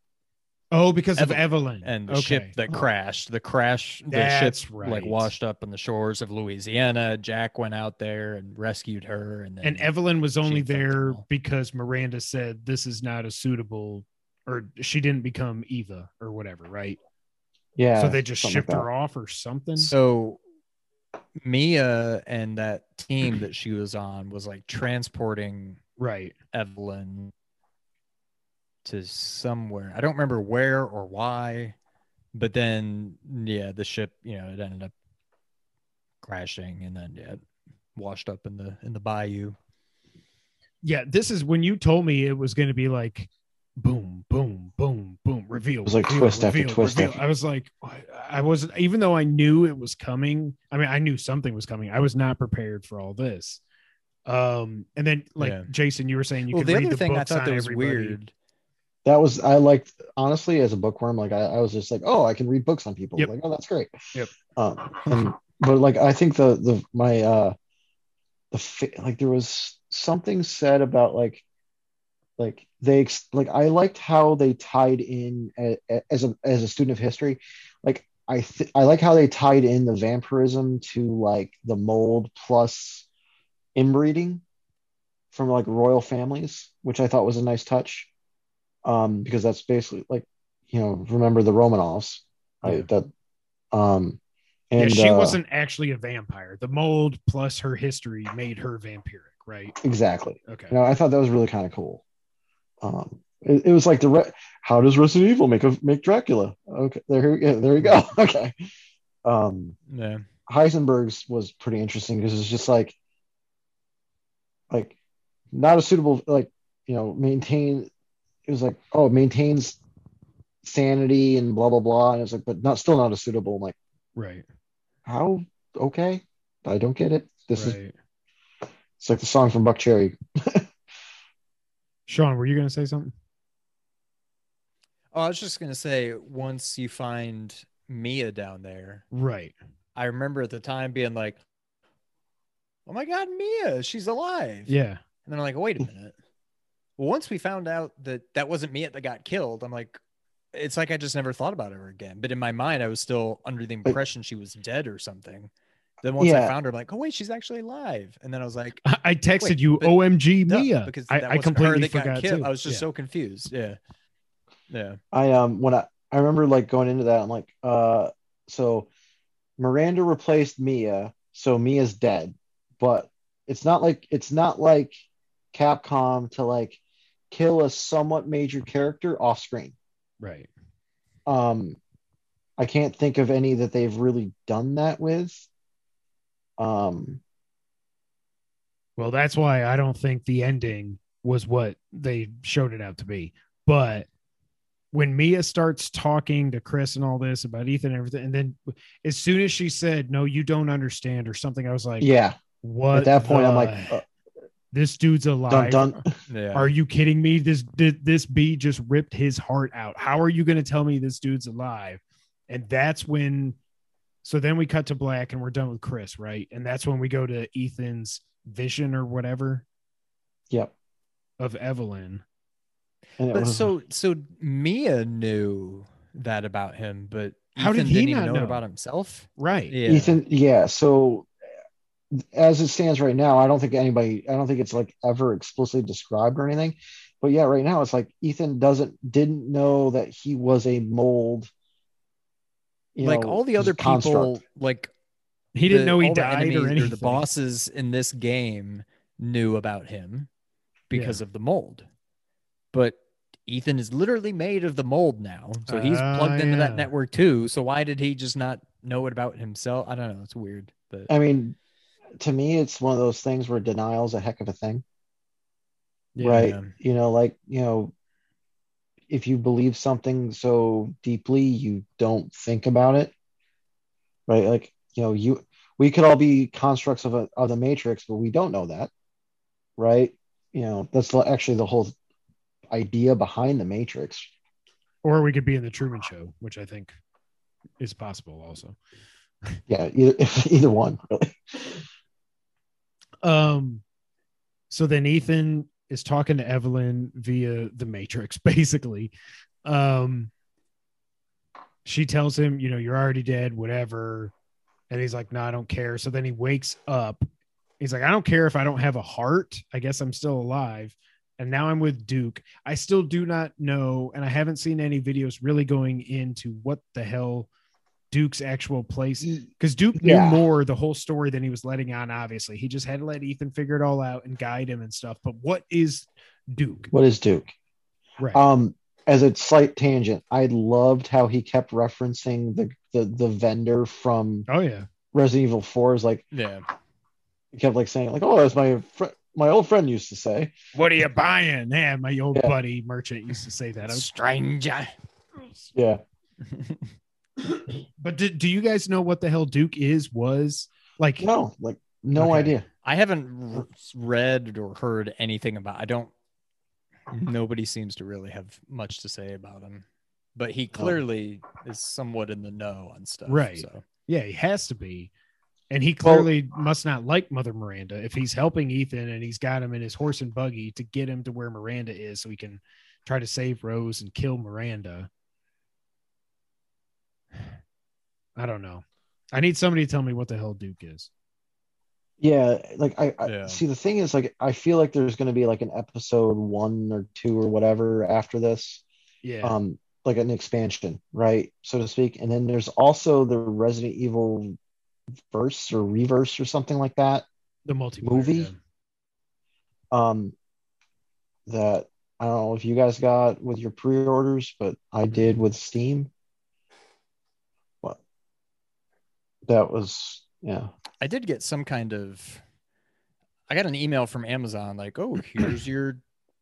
Oh, because of Evelyn. Evelyn and the Okay. ship that oh. crashed. The crash, the That's ship right. like washed up on the shores of Louisiana. Jack went out there and rescued her, and then and Evelyn was only there all. because Miranda said this is not a suitable, or she didn't become Eva or whatever, right? Yeah. so they just shipped like her off or something. So Mia and that team that she was on was like transporting right. Evelyn to somewhere. I don't remember where or why, but then yeah, the ship, you know, it ended up crashing and then yeah, washed up in the in the bayou. Yeah, this is when you told me it was going to be like boom, boom, boom, boom, reveal. It was like reveal, twist after reveal, twist reveal. after- I was like, I wasn't, even though I knew it was coming. I mean, I knew something was coming. I was not prepared for all this. Um, and then like Yeah. Jason, you were saying you well, could the read other the thing I books thought on that was everybody. weird. that was I liked honestly as a bookworm, like I, I was just like, oh, I can read books on people. Yep. Like, oh, that's great. Yep. Um, and, but like I think the the my uh the fa- like there was something said about like like they like I liked how they tied in as a as a student of history, like I th- I like how they tied in the vampirism to like the mold plus inbreeding from like royal families, which I thought was a nice touch. Um, because that's basically like, you know, remember the Romanovs, right? Yeah. That, um, and yeah, she uh, wasn't actually a vampire. The mold plus her history made her vampiric, right? exactly. Okay. You know, I thought that was really kind of cool. Um, it, it was like the re- how does Resident Evil make a make Dracula? Okay, there, yeah, there you go. Okay. Um, Yeah. Heisenberg's was pretty interesting because it's just like like not a suitable like you know maintain it was like oh it maintains sanity and blah blah blah and it's like but not still not a suitable I'm like Right. how okay I don't get it this is it's like the song from Buckcherry Sean, were you going to say something? Oh, I was just gonna say once you find Mia down there, Right. I remember at the time being like, "Oh my god, Mia, she's alive!" Yeah. And then I'm like, "Wait a minute." Well, once we found out that that wasn't Mia that got killed, I'm like, it's like I just never thought about her again. But in my mind, I was still under the impression she was dead or something. Then once I found her, I'm like, "Oh wait, she's actually alive!" And then I was like, I, I texted Wait, you, OMG, "Duh," Mia. because I, that I wasn't completely her that forgot got too. I was just Yeah. so confused. Yeah, yeah. I um when I I remember like going into that I'm like uh so Miranda replaced Mia so Mia's dead but it's not like it's not like Capcom to like kill a somewhat major character off screen right. um I can't think of any that they've really done that with um Well, that's why I don't think the ending was what they showed it out to be. But when Mia starts talking to Chris and all this about Ethan and everything, and then as soon as she said, "No, you don't understand" or something, I was like, yeah What?" at that point I'm like uh, "This dude's alive." dun Yeah. Are you kidding me? This did this bee just ripped his heart out. How are you going to tell me this dude's alive? And that's when. So then we cut to black and we're done with Chris, right? And that's when we go to Ethan's vision or whatever yep of Evelyn. But so so Mia knew that about him, but How did Ethan he didn't even not know, know? about himself. Right. Yeah. Ethan, yeah. So as it stands right now, I don't think anybody, I don't think it's like ever explicitly described or anything. But yeah, right now it's like Ethan doesn't didn't know that he was a mold. You like know, all the other construct. people, like He didn't the- know he died enemies or anything. the bosses in this game knew about him because of the mold. But Ethan is literally made of the mold now. So he's Ah, plugged into yeah. that network too. So why did he just not know it about himself? I don't know. It's weird. But I mean, to me, it's one of those things where denial's a heck of a thing, Yeah. right? You know, like you know, if you believe something so deeply, you don't think about it, right? Like you know, you we could all be constructs of a of the matrix, but we don't know that, right? You know, that's actually the whole idea behind the matrix. Or we could be in the Truman Show, which I think is possible also. Yeah, either either one, really. Um, so then Ethan is talking to Evelyn via the Matrix, basically. Um, she tells him, you know, you're already dead, whatever. And he's like, no, I don't care. So then he wakes up. He's like, I don't care if I don't have a heart. I guess I'm still alive. And now I'm with Duke. I still do not know, and I haven't seen any videos really going into what the hell Duke's actual place because Duke knew Yeah. more the whole story than he was letting on. Obviously, he just had to let Ethan figure it all out and guide him and stuff. But what is Duke? What is Duke? Right. Um, as a slight tangent, I loved how he kept referencing the the, the vendor from oh yeah. Resident Evil 4 is like Yeah. he kept like saying like, oh, as my fr- my old friend used to say. What are you buying? Yeah, my old Yeah. buddy merchant used to say that. I was- Stranger. Yeah. but do, do you guys know what the hell Duke is? Was like No, like no Okay. idea. I haven't r- read or heard anything about. I don't. Nobody seems to really have much to say about him, but he oh. clearly is somewhat in the know on stuff. Right. So Yeah, he has to be. And he Well- clearly must not like Mother Miranda if he's helping Ethan and he's got him in his horse and buggy to get him to where Miranda is so he can try to save Rose and kill Miranda. I don't know. I need somebody to tell me what the hell Duke is. Yeah, like I, I Yeah. see the thing is like I feel like there's going to be like an episode 1 or 2 or whatever after this. Yeah. Um like an expansion, right? So to speak. And then there's also the Resident Evil verse or reverse or something like that. the multiplayer. movie? yeah. Um that I don't know if you guys got with your pre-orders, but I did with Steam. What? That was yeah. I did get some kind of. I got an email from Amazon like, "Oh, here's your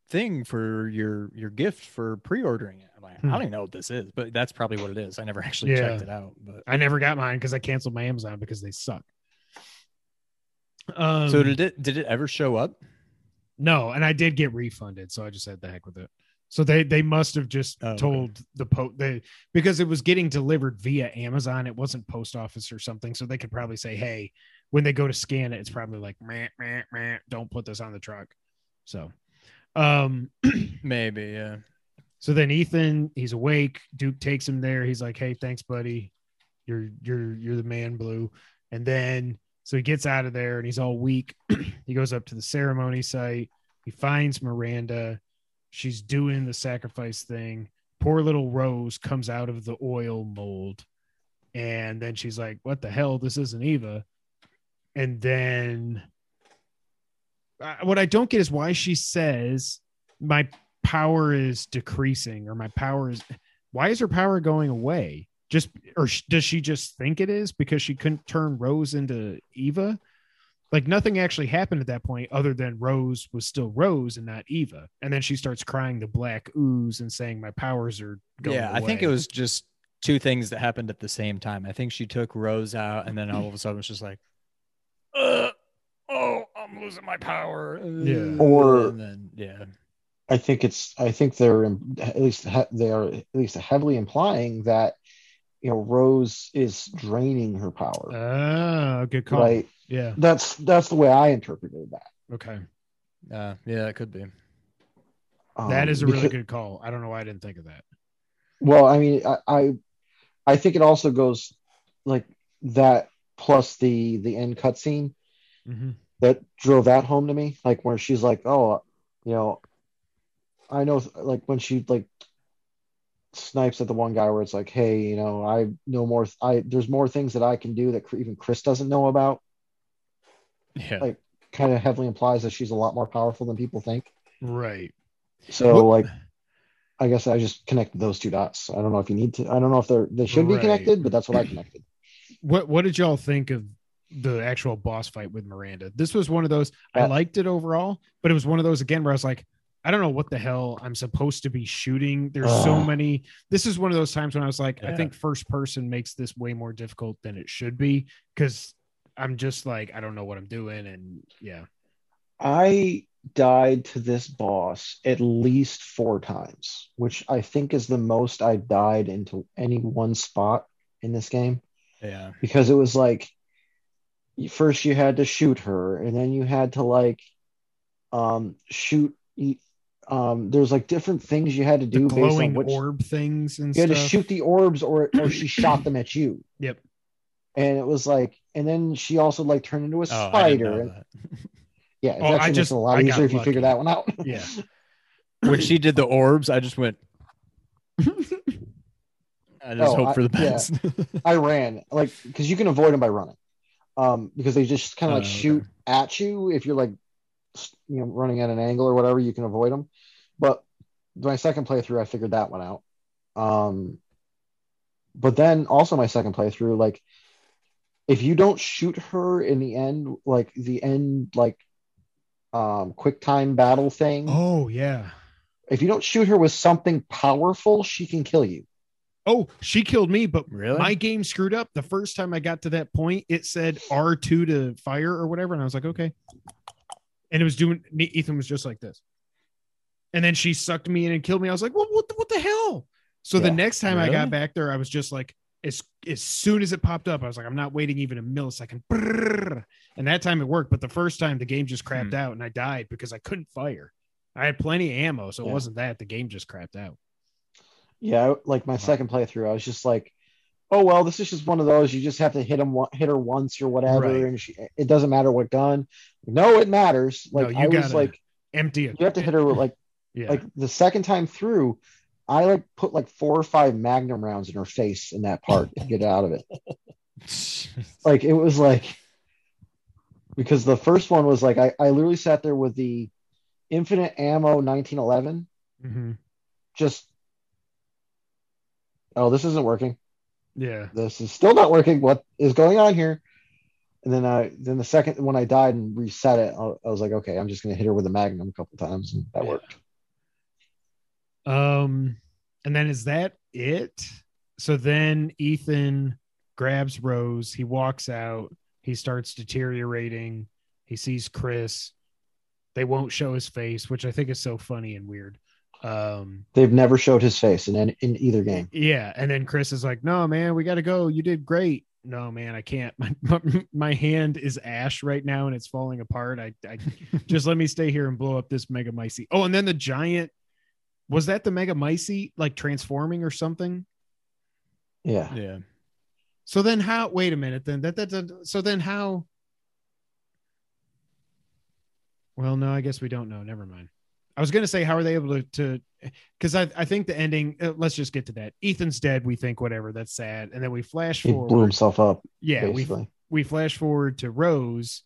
thing for your your gift for pre-ordering it." I'm like, Hmm. I don't even know what this is, but that's probably what it is. I never actually Yeah. checked it out. But I never got mine because I canceled my Amazon because they suck. Um, so did it? Did it ever show up? No, and I did get refunded, so I just had the heck with it. So they they must have just Oh, okay. told the post they because it was getting delivered via Amazon. It wasn't post office or something, so they could probably say, "Hey, when they go to scan it, it's probably like, meh, meh, meh, don't put this on the truck." So, um, Maybe, yeah. so then Ethan, he's awake. Duke takes him there. He's like, "Hey, thanks, buddy. You're you're you're the man, Blue." And then so he gets out of there and he's all weak. he goes up to the ceremony site. He finds Miranda. She's doing the sacrifice thing. Poor little Rose comes out of the oil mold. And then she's like, What the hell? This isn't Eva. And then uh, what I don't get is why she says, My power is decreasing or my power is. Why is her power going away? Just or does she just think it is because she couldn't turn Rose into Eva? Like nothing actually happened at that point other than Rose was still Rose and not Eva. And then she starts crying the black ooze and saying my powers are going Yeah, I think it was just two things that happened at the same time. I think she took Rose out, and then all of a sudden it was just like, uh, "Oh, I'm losing my power." Yeah. Or- and then yeah, I think it's I think they're at least they are at least heavily implying that you know Rose is draining her power. Ah, good call. right. Yeah. That's that's the way I interpreted that. Okay. uh, yeah, it could be. Um, that is a really because- good call. I don't know why I didn't think of that. Well, I mean, I, I I think it also goes like that plus the the end cutscene Mm-hmm. that drove that home to me. Like where she's like, oh, you know, I know, like when she like snipes at the one guy where it's like, hey, you know, I know more. I there's more things that I can do that even Chris doesn't know about. Yeah, Like, kind of heavily implies that she's a lot more powerful than people think. Right. So What- like, I guess I just connected those two dots. I don't know if you need to. I don't know if they're they should be connected, but that's what I connected. What What did y'all think of the actual boss fight with Miranda? This was one of those. I liked it overall, but it was one of those again where I was like, I don't know what the hell I'm supposed to be shooting. There's so many. This is one of those times when I was like, I think first person makes this way more difficult than it should be because I'm just like I don't know what I'm doing, and yeah, I died to this boss at least four times, which I think is the most I died into any one spot in this game yeah, because it was like first you had to shoot her and then you had to like um shoot um, there's like different things you had to The do based on glowing which orb things and you had to shoot the orbs or or she shot them at you. Yep. And it was like, and then she also like turned into a Oh, spider. know yeah, it's Oh, I actually just- just a lot I easier if you figure that one out. Yeah. when she did the orbs, I just went. I just Oh, hope I- for the yeah. best. I ran like because you can avoid them by running, um, because they just kind of like okay. shoot at you if you're like, you know, running at an angle or whatever. You can avoid them. But my second playthrough, I figured that one out. Um, but then also my second playthrough, like, if you don't shoot her in the end, like the end, like, um, quick time battle thing, oh yeah. if you don't shoot her with something powerful, she can kill you. Oh, she killed me, but Really? my game screwed up. The first time I got to that point, it said R2 to fire or whatever. And I was like, okay. And it was doing, Ethan was just like this. And then she sucked me in and killed me. I was like, well, what the, what the hell? So the next time I got back there, I was just like, as, as soon as it popped up, I was like, I'm not waiting even a millisecond. Brrr. And that time it worked. But the first time the game just crapped Hmm. out and I died because I couldn't fire. I had plenty of ammo. So it Yeah. wasn't that. The game just crapped out. Yeah, like my second playthrough, I was just like, "Oh well, this is just one of those. You just have to hit him, hit her once or whatever, Right. and she, it doesn't matter what gun. No, it matters. No, Like you I was like, Empty it. you have to hit her like, Yeah. like the second time through, I like put like four or five Magnum rounds in her face in that part to get out of it. Like it was like, because the first one was like, I, I literally sat there with the infinite ammo 1911, Mhm. just. Oh, this isn't working. Yeah. this is still not working. What is going on here? And then I then the second when I died and reset it, I, I was like, okay, I'm just gonna hit her with a magnum a couple times, and that Yeah. worked. Um, and then is that it? So then Ethan grabs Rose. He walks out. He starts deteriorating. He sees Chris. They won't show his face, which I think is so funny and weird. Um, They've never showed his face in any, in either game. yeah. And then Chris is like, no, man, we got to go. You did great. No, man, I can't. My, my, my hand is ash right now and it's falling apart. I, I just let me stay here and blow up this mega mycete. Oh, and then the giant was that the mega mycete like transforming or something? Yeah, yeah. So then how wait a minute then that, that, that so then how Well, no, I guess we don't know. Never mind. I was going to say how are they able to to cuz I I think the ending uh, let's just get to that. Ethan's dead, we think whatever, that's sad. And then we flash he forward. blew himself up. yeah, we basically. we flash forward to Rose,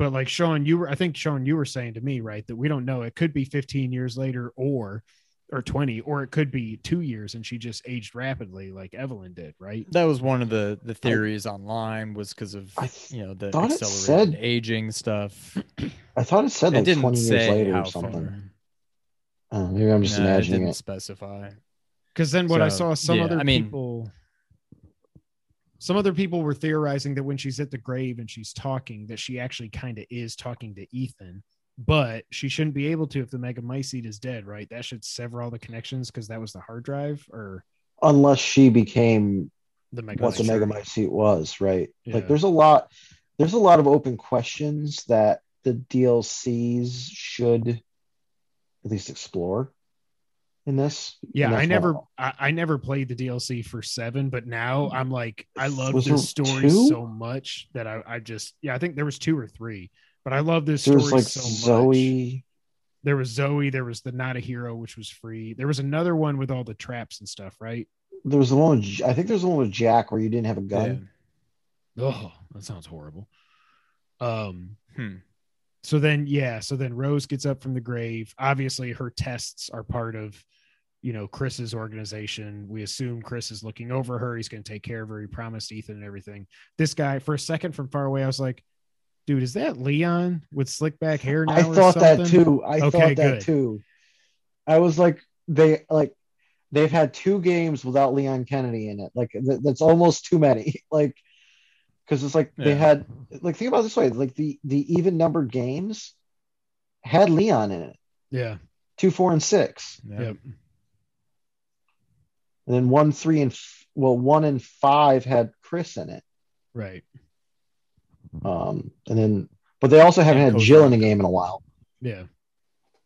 but like Sean, you were I think Sean, you were saying to me, right, that we don't know. It could be 15 years later or or 20, or it could be two years and she just aged rapidly like Evelyn did, right? That was one of the the theories online was because of I you know the accelerated said- aging stuff. I thought it said it like didn't 20 years later how or something. far. Uh, maybe I'm just imagining it imagining didn't it. specify. Because then what I saw some yeah, other I mean- people some other people were theorizing that when she's at the grave and she's talking, that she actually kind of is talking to Ethan, but she shouldn't be able to if the Mega Mycete is dead, right? That should sever all the connections because that was the hard drive or Unless she became the Mega what the Mycete. Megamycete was, right? Yeah. Like there's a lot there's a lot of open questions that the DLCs should at least explore in this. Yeah, I never, I, I never played the DLC for seven, but now I'm like, I love Was this story two? so much that I, I just, yeah, I think there was two or three, but I love this them. story like so much. Zoe. There was Zoe, there was the Not a Hero, which was free. There was another one with all the traps and stuff, right? There was the one with, I think there's the one with Jack where you didn't have a gun. Oh, that sounds horrible. Um, Hmm. So then yeah so then rose gets up from the grave obviously her tests are part of you know chris's organization we assume chris is looking over her he's going to take care of her he promised ethan and everything this guy for a second from far away i was like dude is that leon with slick back hair now I thought that too. I Okay, thought that good. too. I was like, they like they've had two games without Leon Kennedy in it. Like th- that's almost too many. Like because it's like they had like think about it this way. Like the the even numbered games had Leon in it. yeah Two, four, and six, Yeah. yep and then one, three, and f- well, one and five had Chris in it. right Um, and then but they also haven't And had Coach Jill in a Rock. game in a while. yeah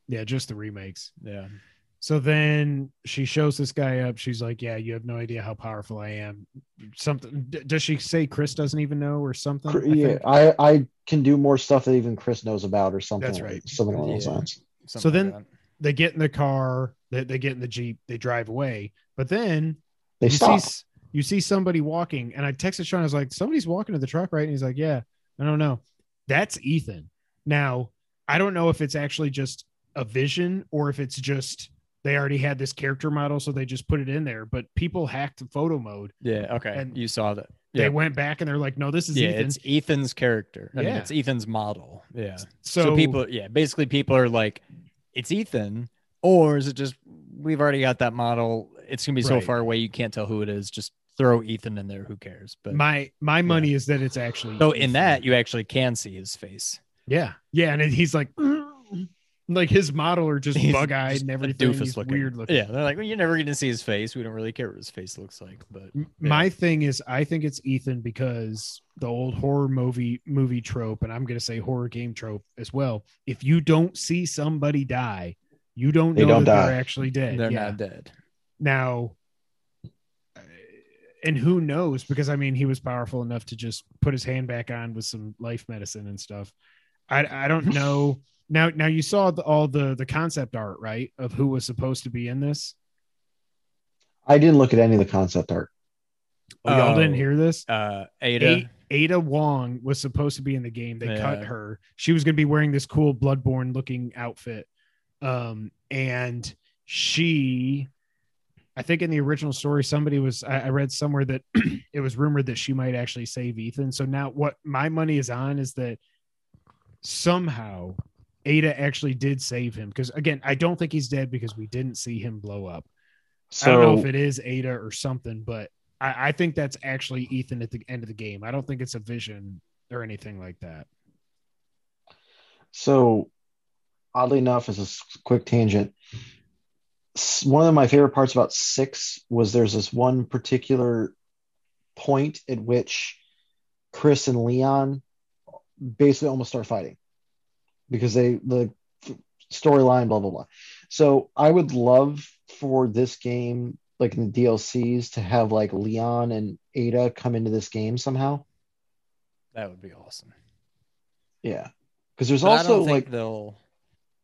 Yeah, just the remakes. Yeah. So then she shows this guy up. She's like, "Yeah, you have no idea how powerful I am." Something. d- Does she say Chris doesn't even know or something? Cr- I yeah, think? I I can do more stuff that even Chris knows about or something. That's right. Something along those lines. something So then- that. They get in the car. They, they get in the jeep. They drive away. But then They you stop. see you see somebody walking, and I texted Sean. I was like, "Somebody's walking to the truck, right?" And he's like, "Yeah." I don't know. That's Ethan. Now I don't know if it's actually just a vision or if it's just they already had this character model, so they just put it in there. But people hacked photo mode. Yeah. Okay. and you saw that. They went back and they're like, "No, this is yeah. Ethan." It's Ethan's character. I mean, Yeah. it's Ethan's model. Yeah. so, so people yeah basically people are like it's ethan or is it just we've already got that model it's gonna be so Right. far away you can't tell who it is just throw ethan in there who cares but my my money is that it's actually so in that you actually can see his face Yeah, yeah, and he's like, like his model are just bug eyed just and a everything. doofus He's looking. weird looking. yeah they're like well, you're never gonna see his face we don't really care what his face looks like but M- My thing is, I think it's Ethan because the old horror movie movie trope, and I'm gonna say horror game trope as well. If you don't see somebody die, you don't They know don't that die. they're actually dead. they're yeah. not dead Now, and who knows? Because I mean, he was powerful enough to just put his hand back on with some life medicine and stuff. I I don't know. Now now you saw the, all the the concept art right of who was supposed to be in this. I didn't look at any of the concept art. Oh, y'all Oh. didn't hear this? uh ada A- Ada Wong was supposed to be in the game. They cut her. She was going to be wearing this cool Bloodborne looking outfit. Um, and she, I think in the original story, somebody was, I, I read somewhere that it was rumored that she might actually save Ethan. So now what my money is on is that somehow Ada actually did save him. Because again, I don't think he's dead because we didn't see him blow up. I don't know if it is Ada or something, but I, I think that's actually Ethan at the end of the game. I don't think it's a vision or anything like that. So, oddly enough, as a quick tangent, one of my favorite parts about six was there's this one particular point at which Chris and Leon basically almost start fighting because they the storyline, blah blah blah. So, I would love for this game, like in the DLCs, to have like Leon and Ada come into this game somehow. that would be awesome Yeah, because there's But I also like they'll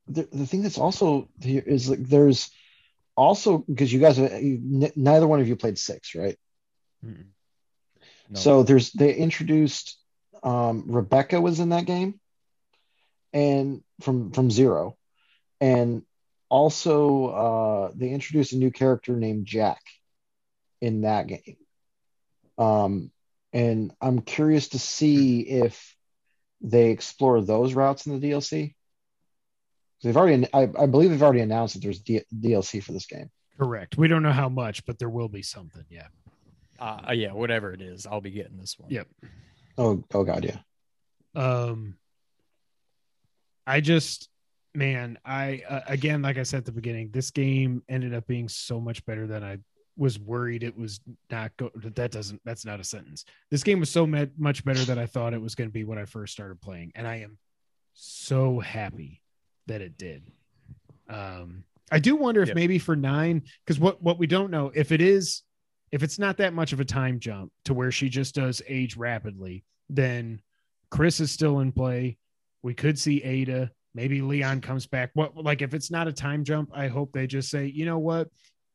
the, the thing that's also here is like there's also because you guys have, you, n- neither one of you played six right No. so there's they introduced um rebecca was in that game and from from zero and also uh they introduced a new character named jack in that game um and i'm curious to see if they explore those routes in the dlc They've already, I, I believe they've already announced that there's D, DLC for this game. Correct. We don't know how much, but there will be something. Yeah. uh, yeah whatever it is i'll be getting this one Yep. Oh, oh God, yeah. Um, I just, man, I uh, again, like I said at the beginning, this game ended up being so much better than I was worried it was not go. That doesn't. That's not a sentence. This game was so met, much better than I thought it was going to be when I first started playing, and I am so happy that it did. Um, I do wonder if Yep. maybe for nine, because what what we don't know if it is, if it's not that much of a time jump to where she just does age rapidly, then Chris is still in play. We could see Ada. Maybe Leon comes back. What like if it's not a time jump, I hope they just say, you know what,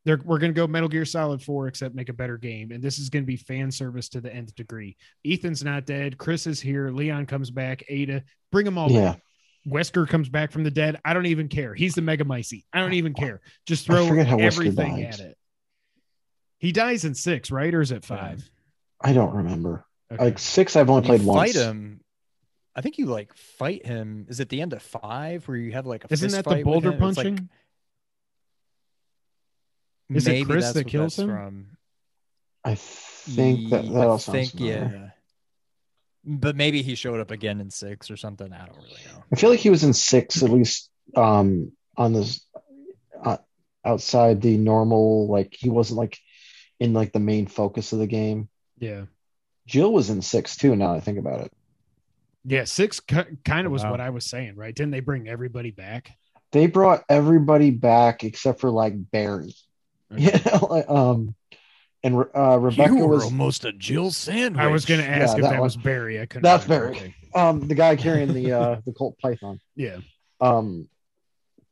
they're we're gonna go Metal Gear Solid Four, except make a better game, and this is gonna be fan service to the nth degree. Ethan's not dead. Chris is here. Leon comes back. Ada, bring them all Yeah. back. Wesker comes back from the dead. I don't even care. He's the Megamycete. I don't even care. Just throw forget everything at it. He dies in six, right? Or is it five? I don't remember. Okay. Like six, I've only You played fight once. him. I think you like fight him. Is it the end of five where you have like a Isn't that the fight with boulder him? It's like- punching? Is it Chris that's that kills him? From. I think that that I all think, familiar. yeah. But maybe he showed up again in six or something. I don't really know. I feel like he was in six at least um on this uh, outside the normal like he wasn't like in like the main focus of the game. Yeah. Jill was in six too. Now that I think about it, Yeah. Six kind of was wow. what I was saying, right? Didn't they bring everybody back? they brought everybody back except for like Barry. You know, like, um, and uh, Rebecca was almost a Jill sandwich. I was going to ask Yeah, if that that, was Barry. I couldn't. That's remember. Barry. Um the guy carrying the uh the Colt Python. Yeah. Um,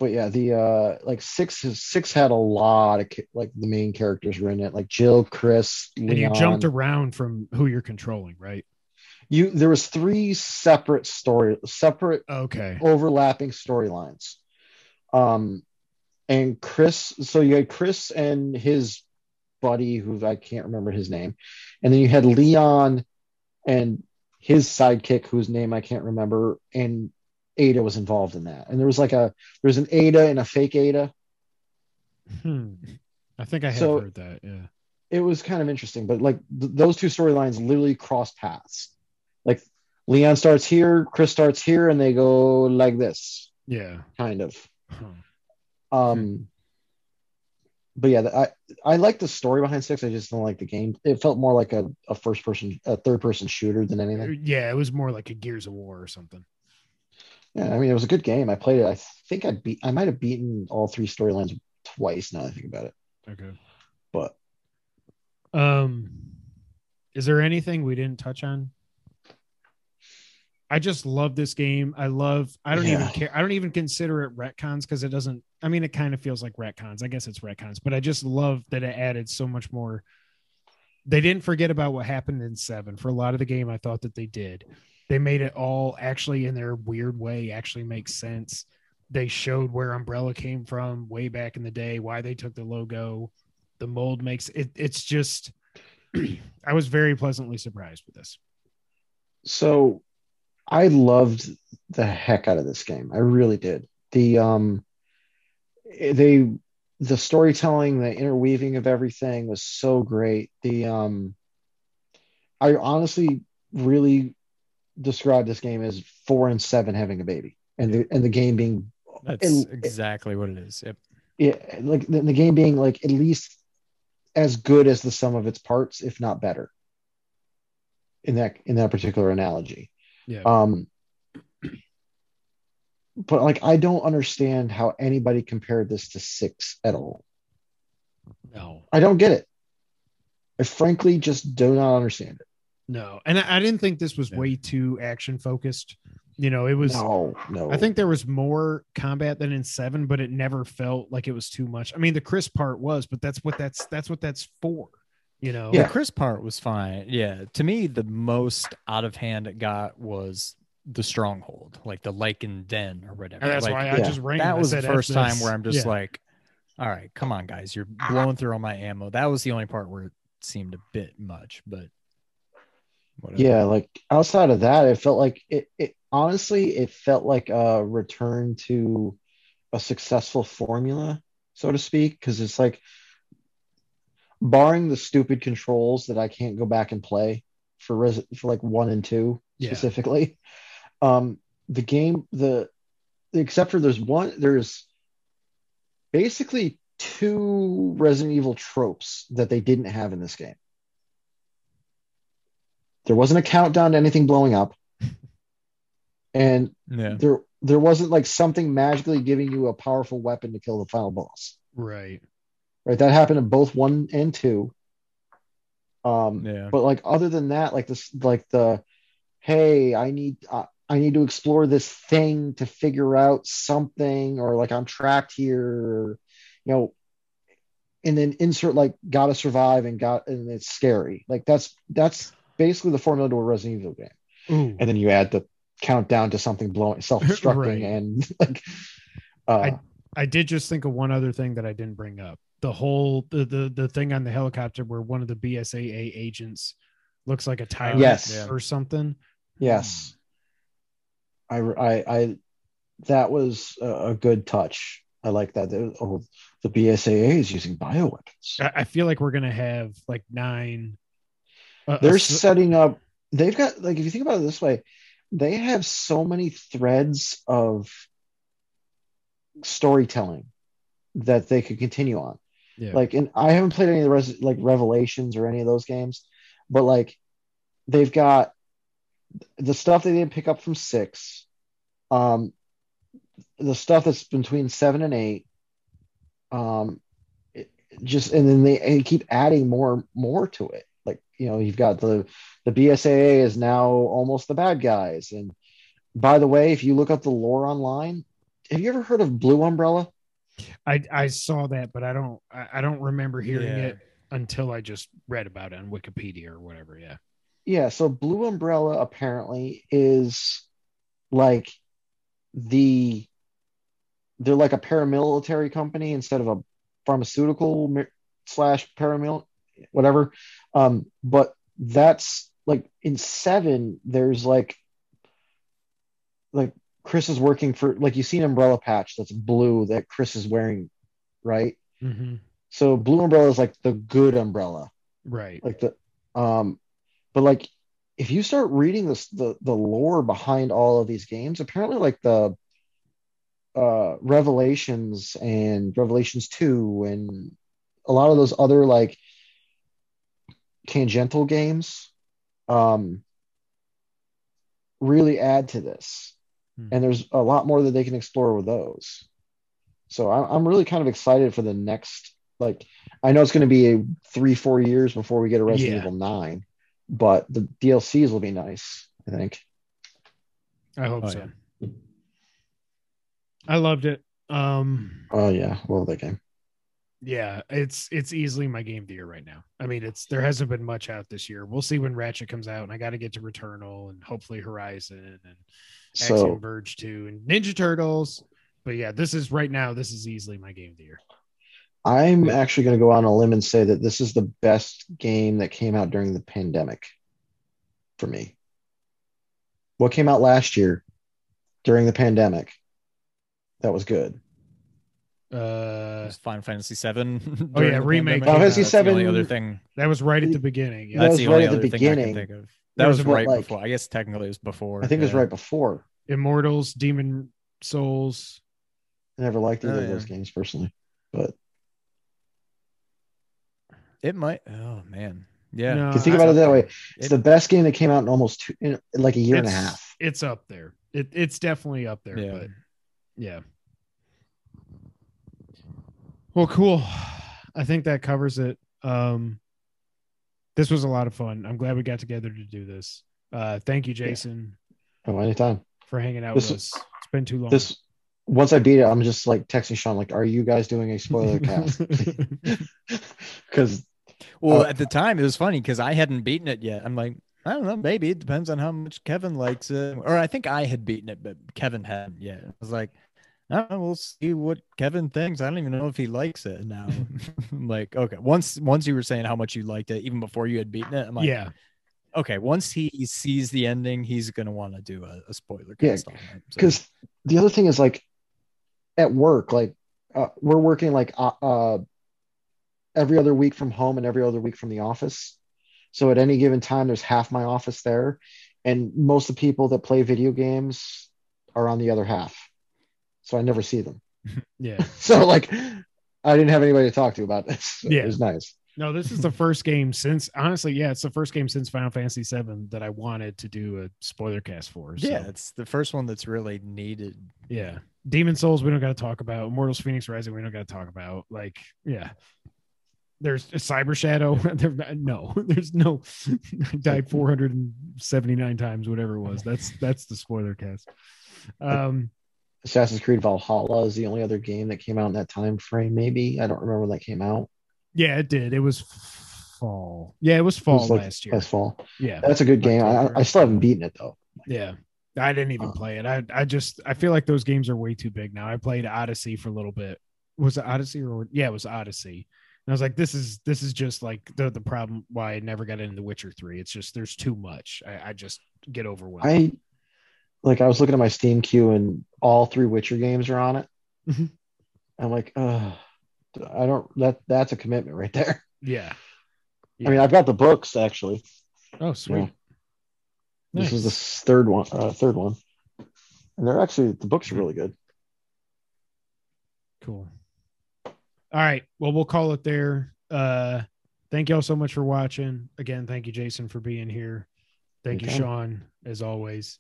but yeah, the uh like six six had a lot of like the main characters were in it, like Jill, Chris, And you jumped around from who you're controlling, right? You there was three separate story, separate Okay. overlapping storylines. Um, and Chris, so you had Chris and his buddy, who I can't remember his name, and then you had Leon and his sidekick, whose name I can't remember, and Ada was involved in that. And there was like a there was an Ada and a fake Ada. Hmm. I think I have So- heard that. Yeah. It was kind of interesting, but like th- those two storylines literally cross paths. Like Leon starts here, Chris starts here, and they go like this, Yeah. kind of. Huh. Um, but yeah, the- I I like the story behind six. I just don't like the game. It felt more like a, a first person, a third person shooter than anything. Yeah, it was more like a Gears of War or something. Yeah, I mean, it was a good game. I played it. I think I beat. I might have beaten all three storylines twice. Now that I think about it, Okay. but Um, is there anything we didn't touch on? I just love this game. I love. I don't even care. I don't even consider it retcons because it doesn't. I mean, it kind of feels like retcons. I guess it's retcons, but I just love that it added so much more. They didn't forget about what happened in seven. For a lot of the game, I thought that they did. They made it all actually in their weird way actually make sense. They showed where Umbrella came from way back in the day, why they took the logo. The mold makes it. It's just. I was very pleasantly surprised with this. so I loved the heck out of this game. I really did. The um, they the storytelling, the interweaving of everything was so great. The um, I honestly really describe this game as four and seven having a baby, and the and the game being That's exactly what it is. Yep. yeah, like the, the game being like at least as good as the sum of its parts, if not better. In that in that particular analogy, Yeah. um, but like I don't understand how anybody compared this to six at all. no. I don't get it. I frankly just do not understand it. No. And I, I didn't think this was Yeah. way too action focused. You know, it was. No, no. I think there was more combat than in seven, but it never felt like it was too much. I mean, the Chris part was, but that's what that's that's what that's for. You know. Yeah. The Chris part was fine. Yeah. To me, the most out of hand it got was the stronghold, like the Lycan Den or whatever. And that's Like, why I yeah. just rang. that was the said, "F first time this." where I'm just Yeah. like, all right, come on, guys. You're blowing through all my ammo. That was the only part where it seemed a bit much, but whatever. yeah, like outside of that, it felt like it, it honestly, it felt like a return to a successful formula, so to speak, because it's like barring the stupid controls that I can't go back and play for res- for like one and two Yeah. specifically. Um, the game, the except for there's one, there's basically two Resident Evil tropes that they didn't have in this game. There wasn't a countdown to anything blowing up, and Yeah. there there wasn't like something magically giving you a powerful weapon to kill the final boss. Right. Right, that happened in both one and two. Um, Yeah. but like other than that, like this, like the, hey, I need uh, I need to explore this thing to figure out something, or like I'm trapped here, or, you know, and then insert like gotta survive and got and it's scary. Like that's that's basically the formula to a Resident Evil game. Ooh. And then you add the countdown to something blowing self-destructing Right. and like uh I did just think of one other thing that I didn't bring up. The whole the the, the thing on the helicopter where one of the BSAA agents looks like a tyrant Yes. or something. yes. I I I that was a, a good touch. I like that. Oh, the BSAA is using bioweapons. I, I feel like we're gonna have like nine. uh, They're setting up. They've got like if you think about it this way, they have so many threads of storytelling that they could continue on. Yeah. Like, and I haven't played any of the res- like Revelations or any of those games, but like they've got the stuff they didn't pick up from six. Um, the stuff that's between seven and eight, um, it, just and then they, keep adding more more to it. Like you know, you've got the the BSAA is now almost the bad guys. And by the way, if you look up the lore online, have you ever heard of Blue Umbrella? I I saw that, but I don't I, I don't remember hearing Yeah. it until I just read about it on Wikipedia or whatever. Yeah. Yeah, so Blue Umbrella apparently is like the they're like a paramilitary company instead of a pharmaceutical slash paramil whatever. Um, but that's like in seven, there's like like Chris is working for like you see an umbrella patch that's blue that Chris is wearing, right? Mm-hmm. So Blue Umbrella is like the good umbrella. Right. like the um but like if you start reading this the the lore behind all of these games apparently like the uh revelations and revelations 2 and a lot of those other like tangential games um really add to this Hmm. and there's a lot more that they can explore with those so I'm, I'm really kind of excited for the next like i know it's going to be a three four years before we get a resident Yeah. evil 9 but the dlcs will be nice i think I hope Oh, so. I loved it. Um oh yeah love that game yeah, it's it's easily my game of the year right now. I mean, it's there hasn't been much out this year. We'll see when Ratchet comes out, and I got to get to Returnal and hopefully Horizon and Axiom so Verge 2 and Ninja Turtles. But yeah, this is right now, this is easily my game of the year. i'm actually going to go on a limb and say that this is the best game that came out during the pandemic for me what came out last year during the pandemic that was good Uh It's Final Fantasy Seven. Oh, yeah, remake. Final Fantasy That's the only other thing. that was right at the beginning. Yeah. That That's was the right only at the other thing I can beginning. Think of. There That was was a- right like- before. I guess technically it was before. i think it was right before Immortals, Demon Souls. i never liked either Oh, of those games personally but It might. Oh man. Yeah. No, If you think about it that way, it's It- the best game that came out in almost two, in like a year and a half. It's up there. It, it's definitely up there. Yeah. But yeah. Well, cool. I think that covers it. Um, this was a lot of fun. I'm glad we got together to do this. Uh, thank you, Jason, Oh, anytime. for hanging out This with us. It's been too long. This once I beat it, I'm just like texting Sean, like, "Are you guys doing a spoiler cast?" Because Well, Uh, at the time, it was funny because I hadn't beaten it yet. I'm like, I don't know, maybe it depends on how much Kevin likes it. Or I think I had beaten it, but Kevin hadn't yet. I was like, I don't know, we'll see what Kevin thinks. I don't even know if he likes it now. I'm like, okay. Once once you were saying how much you liked it, even before you had beaten it, I'm like, yeah. okay. Once he sees the ending, he's gonna want to do a, a spoiler Yeah, cast on it. So- because the other thing is like at work, like uh, we're working like uh, uh, every other week from home and every other week from the office. So at any given time, there's half my office there, and most of the people that play video games are on the other half. So I never see them. Yeah. So like, I didn't have anybody to talk to about this. So Yeah. it was nice. No, this is the first game since honestly, yeah, it's the first game since Final Fantasy VII that I wanted to do a spoiler cast for. So, yeah, it's the first one that's really needed. yeah. Demon Souls, we don't got to talk about. Immortals Phoenix Rising, we don't got to talk about. Like, yeah. There's a Cyber Shadow. There, no, there's no. I died 479 times, whatever it was. That's that's the spoiler cast. Um, Assassin's Creed Valhalla is the only other game that came out in that time frame. Maybe I don't remember when that came out. yeah, it did. It was fall. Yeah, it was It fall was like last year. Last fall. Yeah, That's a good game. I, I still haven't beaten it though. Yeah. I didn't even Uh, play it. I I just I feel like those games are way too big now. I played Odyssey for a little bit. Was it Odyssey or yeah, it was Odyssey. And I was like, this is this is just like the the problem why I never got into The Witcher 3. It's just there's too much. I, I just get overwhelmed. I like I was looking at my Steam queue and all three Witcher games are on it. Mhm. I'm like, uh I don't that that's a commitment right there. yeah. I mean, I've got the books actually. Oh, sweet. Yeah. This is the third one, uh, third one, and they're actually the books are really good. Cool. All right. Well, we'll call it there. Uh thank y'all so much for watching. Again, thank you, Jason, for being here. Thank you. Sean, as always.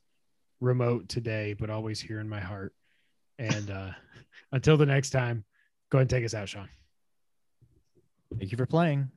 Remote today, but always here in my heart. And uh, until the next time, go ahead and take us out, Sean. Thank you for playing.